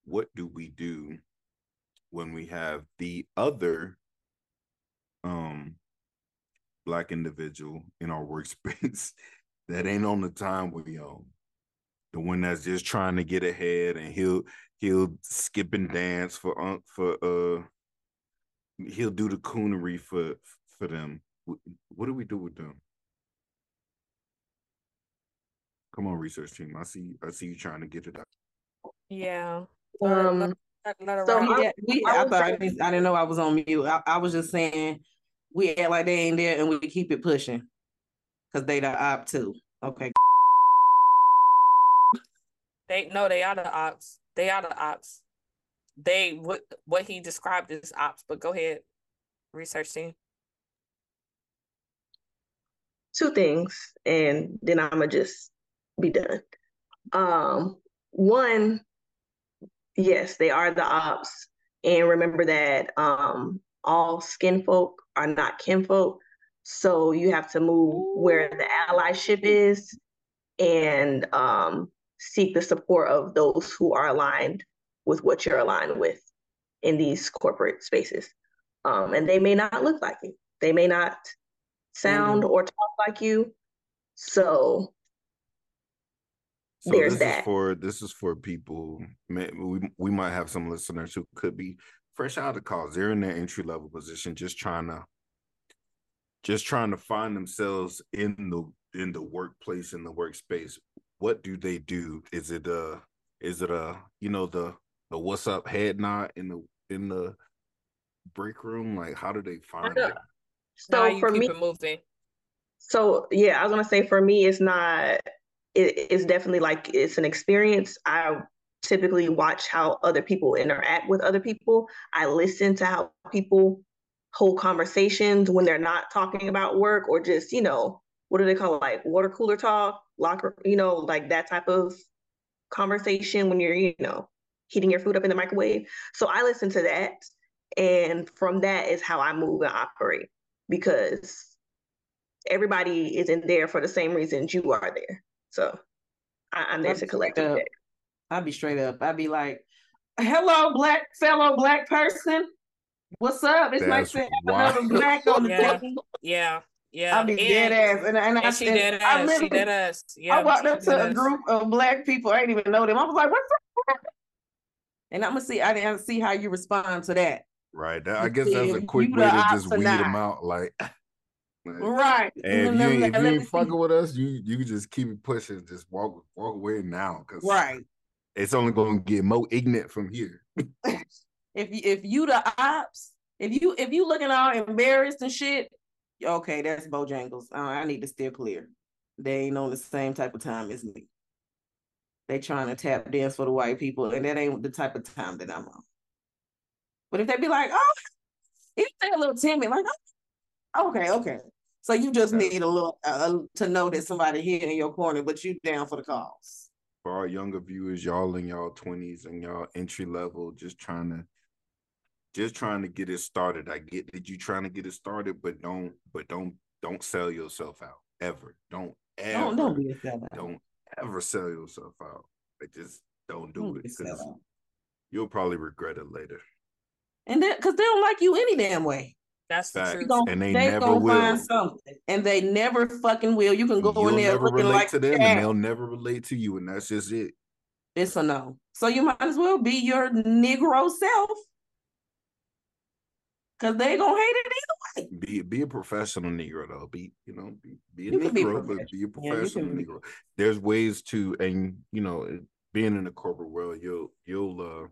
What do we do when we have the other um black individual in our workspace that ain't on the time we on. The one that's just trying to get ahead and he'll he'll skip and dance for uh, for uh he'll do the coonery for for them. What do we do with them? Come on, research team. I see I see you trying to get it out. Yeah. Um, Let her so ride. I- Yeah, we, I I, thought I didn't, I didn't know I was on mute. I, I was just saying we act like they ain't there and we keep it pushing because they the op too. Okay. They no, they are the ops. They are the ops. They what what he described as ops. But go ahead, research team. two things, and then I'm gonna just be done. Um, one, yes, they are the ops, and remember that um, all skin folk are not kinfolk, so you have to move where the allyship is, and um, seek the support of those who are aligned with what you're aligned with in these corporate spaces. Um, and they may not look like you. They may not sound or talk like you. So So There's this that. is for this is for people. We we might have some listeners who could be fresh out of college. They're in their entry level position, just trying to just trying to find themselves in the in the workplace in the workspace. What do they do? Is it a is it a you know the the what's up head nod in the in the break room? Like how do they find know. it? Now so you for keep me, it moving. so yeah, I was gonna say for me, it's not. It, it's definitely like it's an experience. I typically watch how other people interact with other people. I listen to how people hold conversations when they're not talking about work or just you know what do they call it, like water cooler talk, locker, you know, like that type of conversation when you're you know heating your food up in the microwave. So I listen to that, and from that is how I move and operate because everybody is in there for the same reasons you are there. So I, I'm there I'd to collect straight up. I'd be straight up. I'd be like, "Hello, black fellow black person. What's up? It's nice That's to have another black on the Yeah. team." Yeah, yeah. I'd be dead and, ass, and, and, I, and she and dead I ass. She dead ass. Yeah. I walked she up dead to a ass. group of black people. I didn't even know them. I was like, "What's up?" And I'm gonna see. I didn't see how you respond to that. Right. That, I guess see that's a quick way to just weed them out. Like, like, Right. And if you, if you ain't fucking with us, you you can just keep it pushing. Just walk walk away now, because Right. it's only going to get more ignorant from here. If you if you the ops, if you if you looking all embarrassed and shit, okay, that's Bojangles. Uh, I need to steer clear. They ain't on the same type of time as me. They trying to tap dance for the white people, and that ain't the type of time that I'm on. But if they be like, oh, if they a little timid, like, oh, okay, okay. So you just Yeah. need a little uh, to know that somebody here in your corner, but you down for the cause. For our younger viewers, y'all in y'all twenties and y'all entry level, just trying to just trying to get it started. I get that you trying to get it started, but don't but don't don't sell yourself out ever. Don't ever Don't don't be a sellout. don't ever sell yourself out. Like just don't do Don't it because you'll probably regret it later. And then because they don't like you any damn way. That's the truth. You gon- And they they never will. find something, and they never fucking will. You can go You'll in there never looking relate like to them, that. and they'll never relate to you, and that's just it. It's a no. So you might as well be your Negro self, cause they gonna hate it either way. Be be a professional Negro though. Be you know be, be a You can be Negro, but be a professional. Yeah, you be- Negro. There's ways to, and you know, being in the corporate world, you'll you'll uh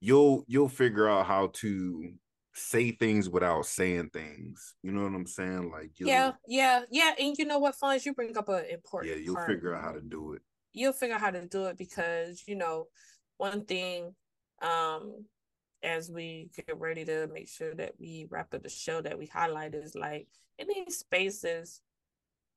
you'll you'll figure out how to say things without saying things. You know what I'm saying? Like you'll, Yeah, yeah, yeah. And you know what, Fonz, you bring up an important yeah, you'll part. figure out how to do it. you'll figure out how to do it because you know one thing um as we get ready to make sure that we wrap up the show that we highlight is like in these spaces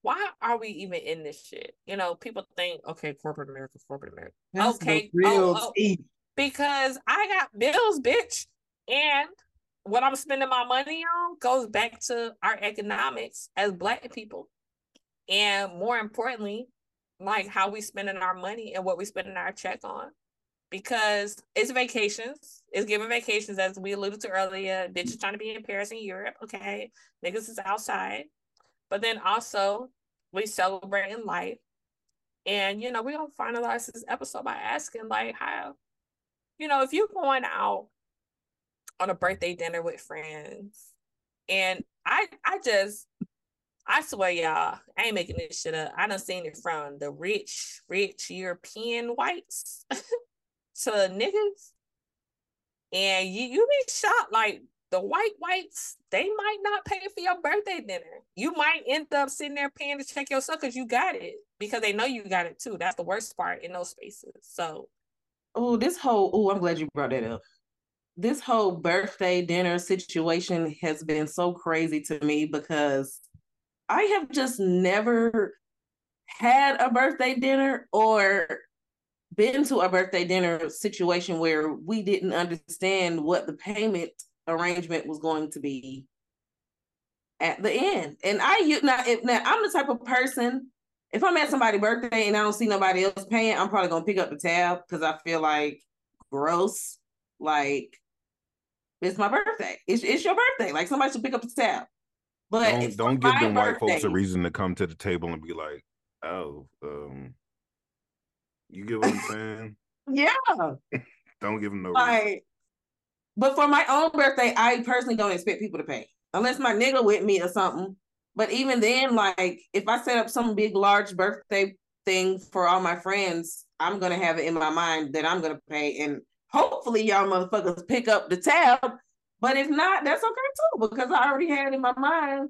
why are we even in this shit you know people think okay corporate america corporate america That's Okay. real Oh, oh. because i got bills bitch and what i'm spending my money on goes back to our economics as black people and more importantly like how we spending our money and what we spending our check on because it's vacations. It's giving vacations, as we alluded to earlier. Bitches trying to be in Paris and Europe. Okay. Niggas is outside. But then also, we celebrating life. And, you know, we're going to finalize this episode by asking, like, how, you know, if you're going out on a birthday dinner with friends, and I, I just, I swear, y'all, I ain't making this shit up. I done seen it from the rich, rich European whites to niggas. And you, you be shocked, like the white whites, they might not pay for your birthday dinner. You might end up sitting there paying to check yourself because you got it because they know you got it too. That's the worst part in those spaces. So, oh, this whole oh, I'm glad you brought that up. This whole birthday dinner situation has been so crazy to me because I have just never had a birthday dinner or been to a birthday dinner situation where we didn't understand what the payment arrangement was going to be at the end. And I you now if now I'm the type of person if I'm at somebody's birthday and I don't see nobody else paying, I'm probably gonna pick up the tab because I feel like gross. Like it's my birthday. It's it's your birthday. Like somebody should pick up the tab. But don't, don't give them birthday, white folks a reason to come to the table and be like, oh, um, you get what I'm saying? yeah. don't give them no like, reason. But for my own birthday, I personally don't expect people to pay unless my nigga with me or something. But even then, like if I set up some big, large birthday thing for all my friends, I'm gonna have it in my mind that I'm gonna pay, and hopefully y'all motherfuckers pick up the tab. But if not, that's okay too because I already had in my mind.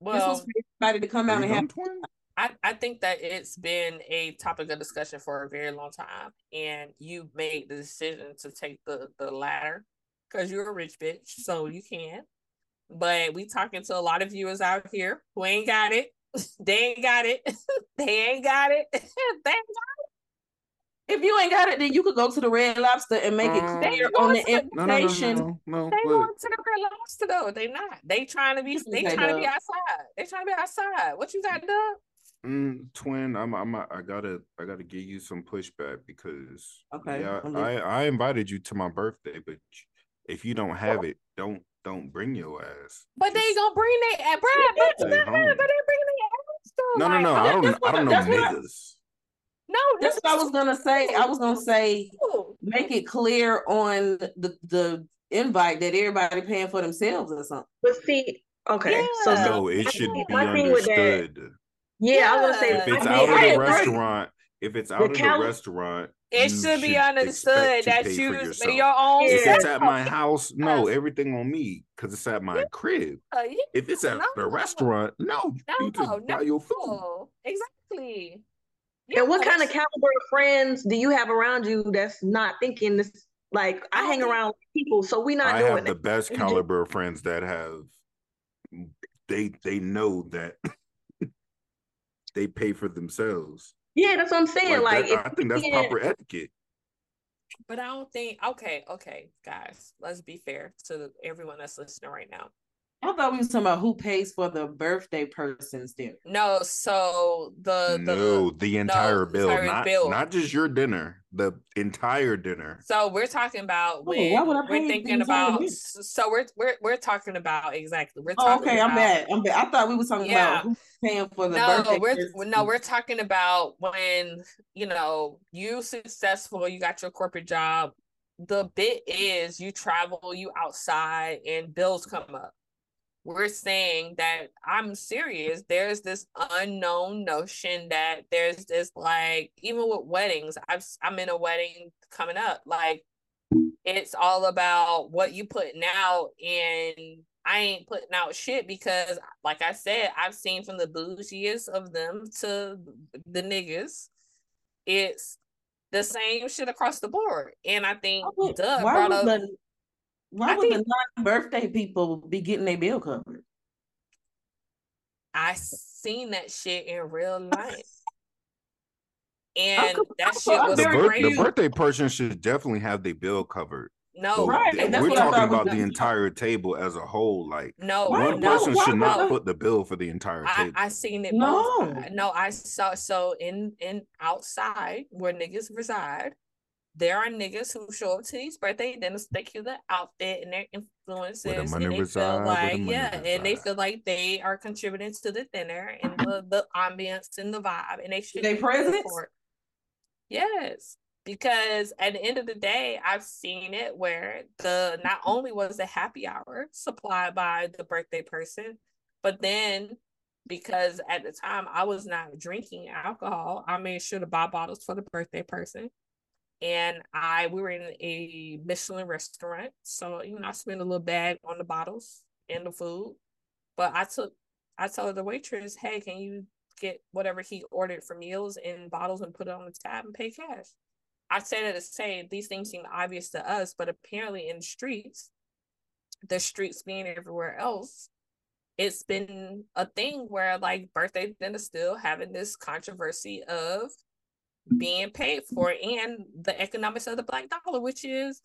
Well, this was for everybody to come out and have. I, I think that it's been a topic of discussion for a very long time, and you made the decision to take the the latter because you're a rich bitch, so you can. But we talking to a lot of viewers out here who ain't got it. they ain't got it. they ain't got it. they ain't got it. If you ain't got it, then you could go to the Red Lobster and make it um, clear on the invitation. No, no, no, no, they going to the Red Lobster though. They not. They trying to be. They trying to be outside. They trying to be outside. What you got, Doug? Mm, twin, I'm, I'm, I gotta, I gotta give you some pushback because okay, yeah, I, I invited you to my birthday, but if you don't have it, don't, don't bring your ass. But Just they gonna bring their, Brad, but, but they bring their ass though. No, no, no, I don't, I don't know niggas. No, that's what I was gonna say. I was gonna say, make it clear on the the invite that everybody paying for themselves or something. But see, okay, yeah. so no, it should be understood. Yeah, yeah, I was gonna say if it's out of the restaurant, if it's out the of cal- the restaurant, it should be understood that you for your own. If it's at my house, no, everything on me because it's at my crib. Uh, yeah. If it's at no, the restaurant, no, no, you just no, buy your food. Exactly. Yeah, and what kind of caliber of friends do you have around you that's not thinking this? Like I hang around people, so we not I doing have the best caliber of friends that have they they know that they pay for themselves. Yeah, that's what I'm saying. Like, like that, I think that's proper etiquette. But I don't think okay, okay, guys, let's be fair to everyone that's listening right now. I thought we was talking about who pays for the birthday person's dinner. No, so the, the no the entire no, bill, entire not bill. not just your dinner, the entire dinner. So we're talking about oh, when oh, we're thinking about. So we're we're we're talking about exactly. We're oh, talking. Oh, okay, about, I'm bad. I'm bad. I thought we were talking yeah. about paying for the no, birthday. We're, no, we're talking about when you know you successful, you got your corporate job. The bit is you travel, you outside, and bills come up we're saying that I'm serious. There's this unknown notion that there's this like even with weddings. I've I'm in a wedding coming up. Like it's all about what you putting out, and I ain't putting out shit because, like I said, I've seen from the bougiest of them to the niggas. It's the same shit across the board, and I think Doug brought up. The, why I would think, the non-birthday people be getting their bill covered? I seen that shit in real life. And that shit was the, bir- the birthday person should definitely have their bill covered. No, right. we're talking about the entire table as a whole. Like, no, one no, person should not put the bill for the entire table. I, I seen it. No, both. no, I saw so in in outside where niggas reside there are niggas who show up to these birthday dinners, they kill the outfit and their influences, and they reside, feel like the yeah, and they feel like they are contributing to the dinner and the, the ambience and the vibe, and they should They be presents? for it. Yes, because at the end of the day, I've seen it where the not only was the happy hour supplied by the birthday person, but then because at the time I was not drinking alcohol, I made sure to buy bottles for the birthday person. And I we were in a Michelin restaurant. So, you know, I spent a little bag on the bottles and the food. But I took I told the waitress, hey, can you get whatever he ordered for meals in bottles and put it on the tab and pay cash? I say that to say these things seem obvious to us, but apparently in the streets, the streets being everywhere else, it's been a thing where like birthday dinner still having this controversy of being paid for and the economics of the black dollar, which is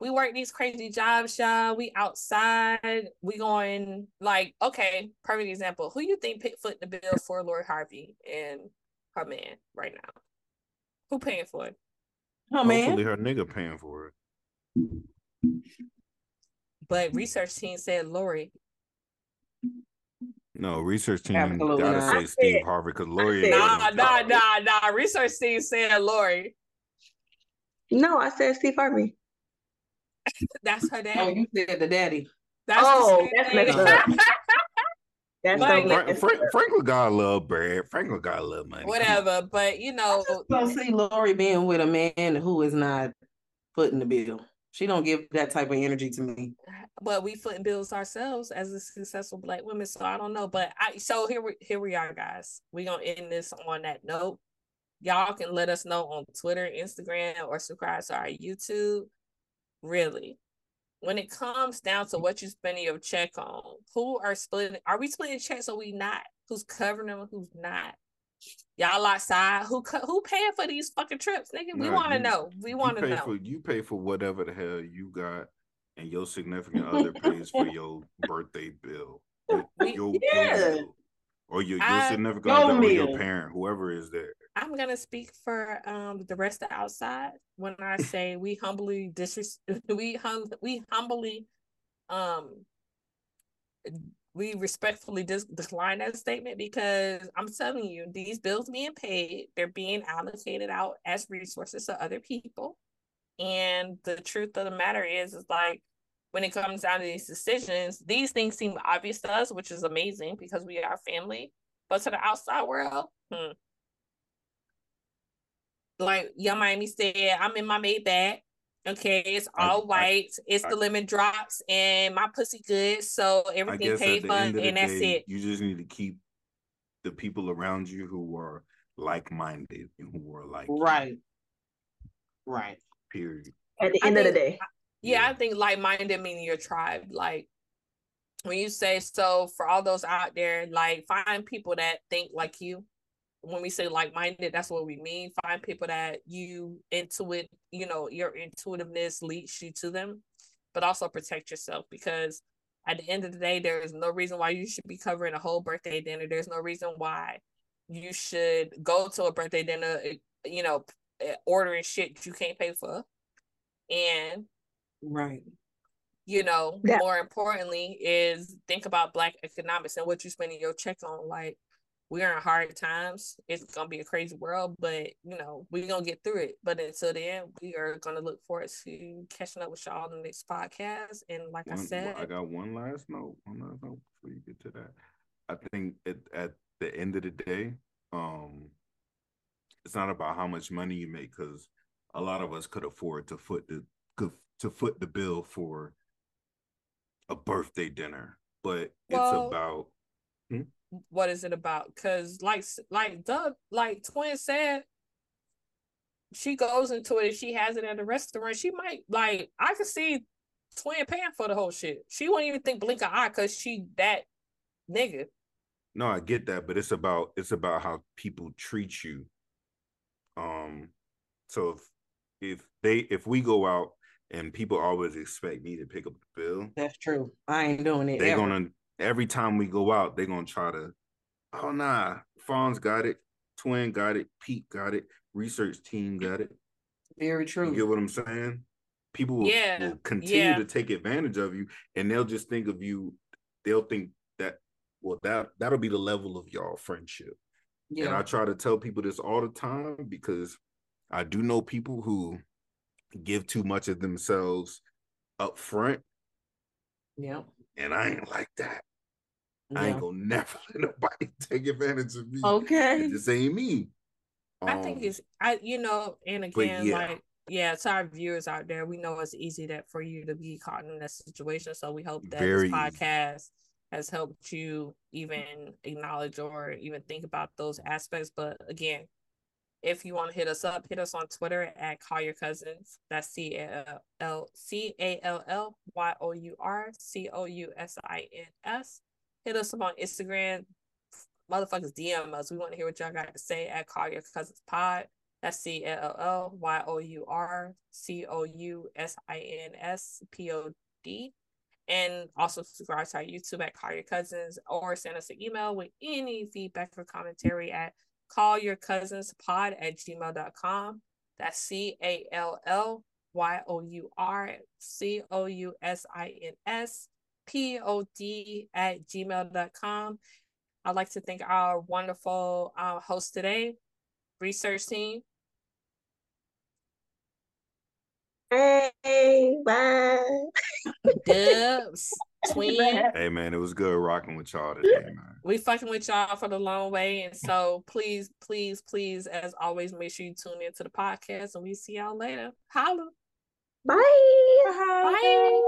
we work these crazy jobs, y'all. We outside. We going like okay. Perfect example. Who you think put foot in the bill for Lori Harvey and her man right now? Who paying for it? Oh man. Hopefully her nigga paying for it. But research team said Lori. No, research team Absolutely gotta not. say Steve Harvey because Lori Nah, no nah, nah, nah. Research team said Lori. No, I said Steve Harvey. That's her daddy. Oh, dad. you said the daddy. That's Oh, the that's same messed up. That's Like- so Frank, Frank, up. Franklin got a little bread. Franklin got a little money. Whatever, but you know, don't see Lori being with a man who is not footing the bill. She don't give that type of energy to me. but we footing bills ourselves as a successful black women. So I don't know, but I so here we here we are, guys. We gonna end this on that note. Y'all can let us know on Twitter, Instagram, or subscribe to our YouTube. Really, when it comes down to what you're spending your check on, who are splitting? Are we splitting checks or we not? Who's covering them? Who's not? Y'all outside? Who co- who paying for these fucking trips, nigga? We Nah, want to know. We want to know. for you pay for whatever the hell you got, and your significant other pays for your birthday bill. Your, We- your, Yeah. your meal. Or your, your I- significant Your other or your parent, whoever is there. I'm gonna speak for um the rest of outside when I say we humbly disres we hum we humbly um we respectfully dis- decline that statement because I'm telling you these bills being paid they're being allocated out as resources to other people. And the truth of the matter is is like when it comes down to these decisions these things seem obvious to us which is amazing because we are family. But to the outside world hmm, like Yung Miami said, I'm in my Maybach. Okay, it's all I- white. it's I- the lemon drops, and my pussy good, so everything paid at for, end of and that's day, it. you just need to keep the people around you who are like minded and who are like you, Right. Right. Period. At the I end of the day. Yeah, Yeah. I think like minded meaning your tribe. Like when you say so, for all those out there, like find people that think like you. When we say like minded, that's what we mean. Find people that you intuit, you know, your intuitiveness leads you to them, but also protect yourself because at the end of the day, there is no reason why you should be covering a whole birthday dinner. There's no reason why you should go to a birthday dinner, eh, you know, eh, ordering shit you can't pay for. And Right. you know, Yeah. more importantly, is think about black economics and what you're spending your check on. Like, we are in hard times. It's gonna be a crazy world, but you know, we're gonna get through it. But until then, we are gonna look forward to catching up with y'all on the next podcast. And like I said, I got one last note. One last note before you get to that. I think at, at the end of the day, um, it's not about how much money you make because a lot of us could afford to foot the to foot the bill for a birthday dinner, but Well- it's about what is it about? Because like like Doug, like Twin said, she goes into it. If she has it at a restaurant, she might like. I could see Twin paying for the whole shit. She wouldn't even think blink an eye because she that nigga. No, I get that, but it's about it's about how people treat you. Um, so if if they if we go out and people always expect me to pick up the bill, That's true. I ain't doing it. they're ever. gonna every time we go out, they're gonna try to, oh nah, Fawn's got it, Twin got it, Pete got it, research team got it. Very true. You get what I'm saying? People will, Yeah, will continue yeah. to take advantage of you, and they'll just think of you. They'll think that well that that'll be the level of y'all friendship. Yeah. And I try to tell people this all the time because I do know people who give too much of themselves up front, Yeah. And I ain't like that. I ain't gonna never let nobody take advantage of me. Okay. It just ain't me. I think Um, it's I you know, and again, yeah. like yeah, to our viewers out there, we know it's easy that for you to be caught in that situation. So we hope that Very this easy. podcast has helped you even acknowledge or even think about those aspects. But again, if you want to hit us up, hit us on Twitter at Call Your Cousins. That's C A L C A L L Y O U R C O U S I N S. Hit us up on Instagram. Motherfuckers DM us. We want to hear what y'all got to say at Call Your Cousins Pod. That's C A L L Y O U R C O U S I N S P O D. And also subscribe to our YouTube at Call Your Cousins or send us an email with any feedback or commentary at call your cousins pod at gmail.com. That's C A L L Y O U R C O U S I N S P O D at gmail.com. I'd like to thank our wonderful uh, host today, research team. Hey, bye. Dubs, Twin. Hey man, it was good rocking with y'all today, man. We fucking with y'all for the long way. And so please, please, please, as always, make sure you tune into the podcast and we see y'all later. Holla. Bye. Bye.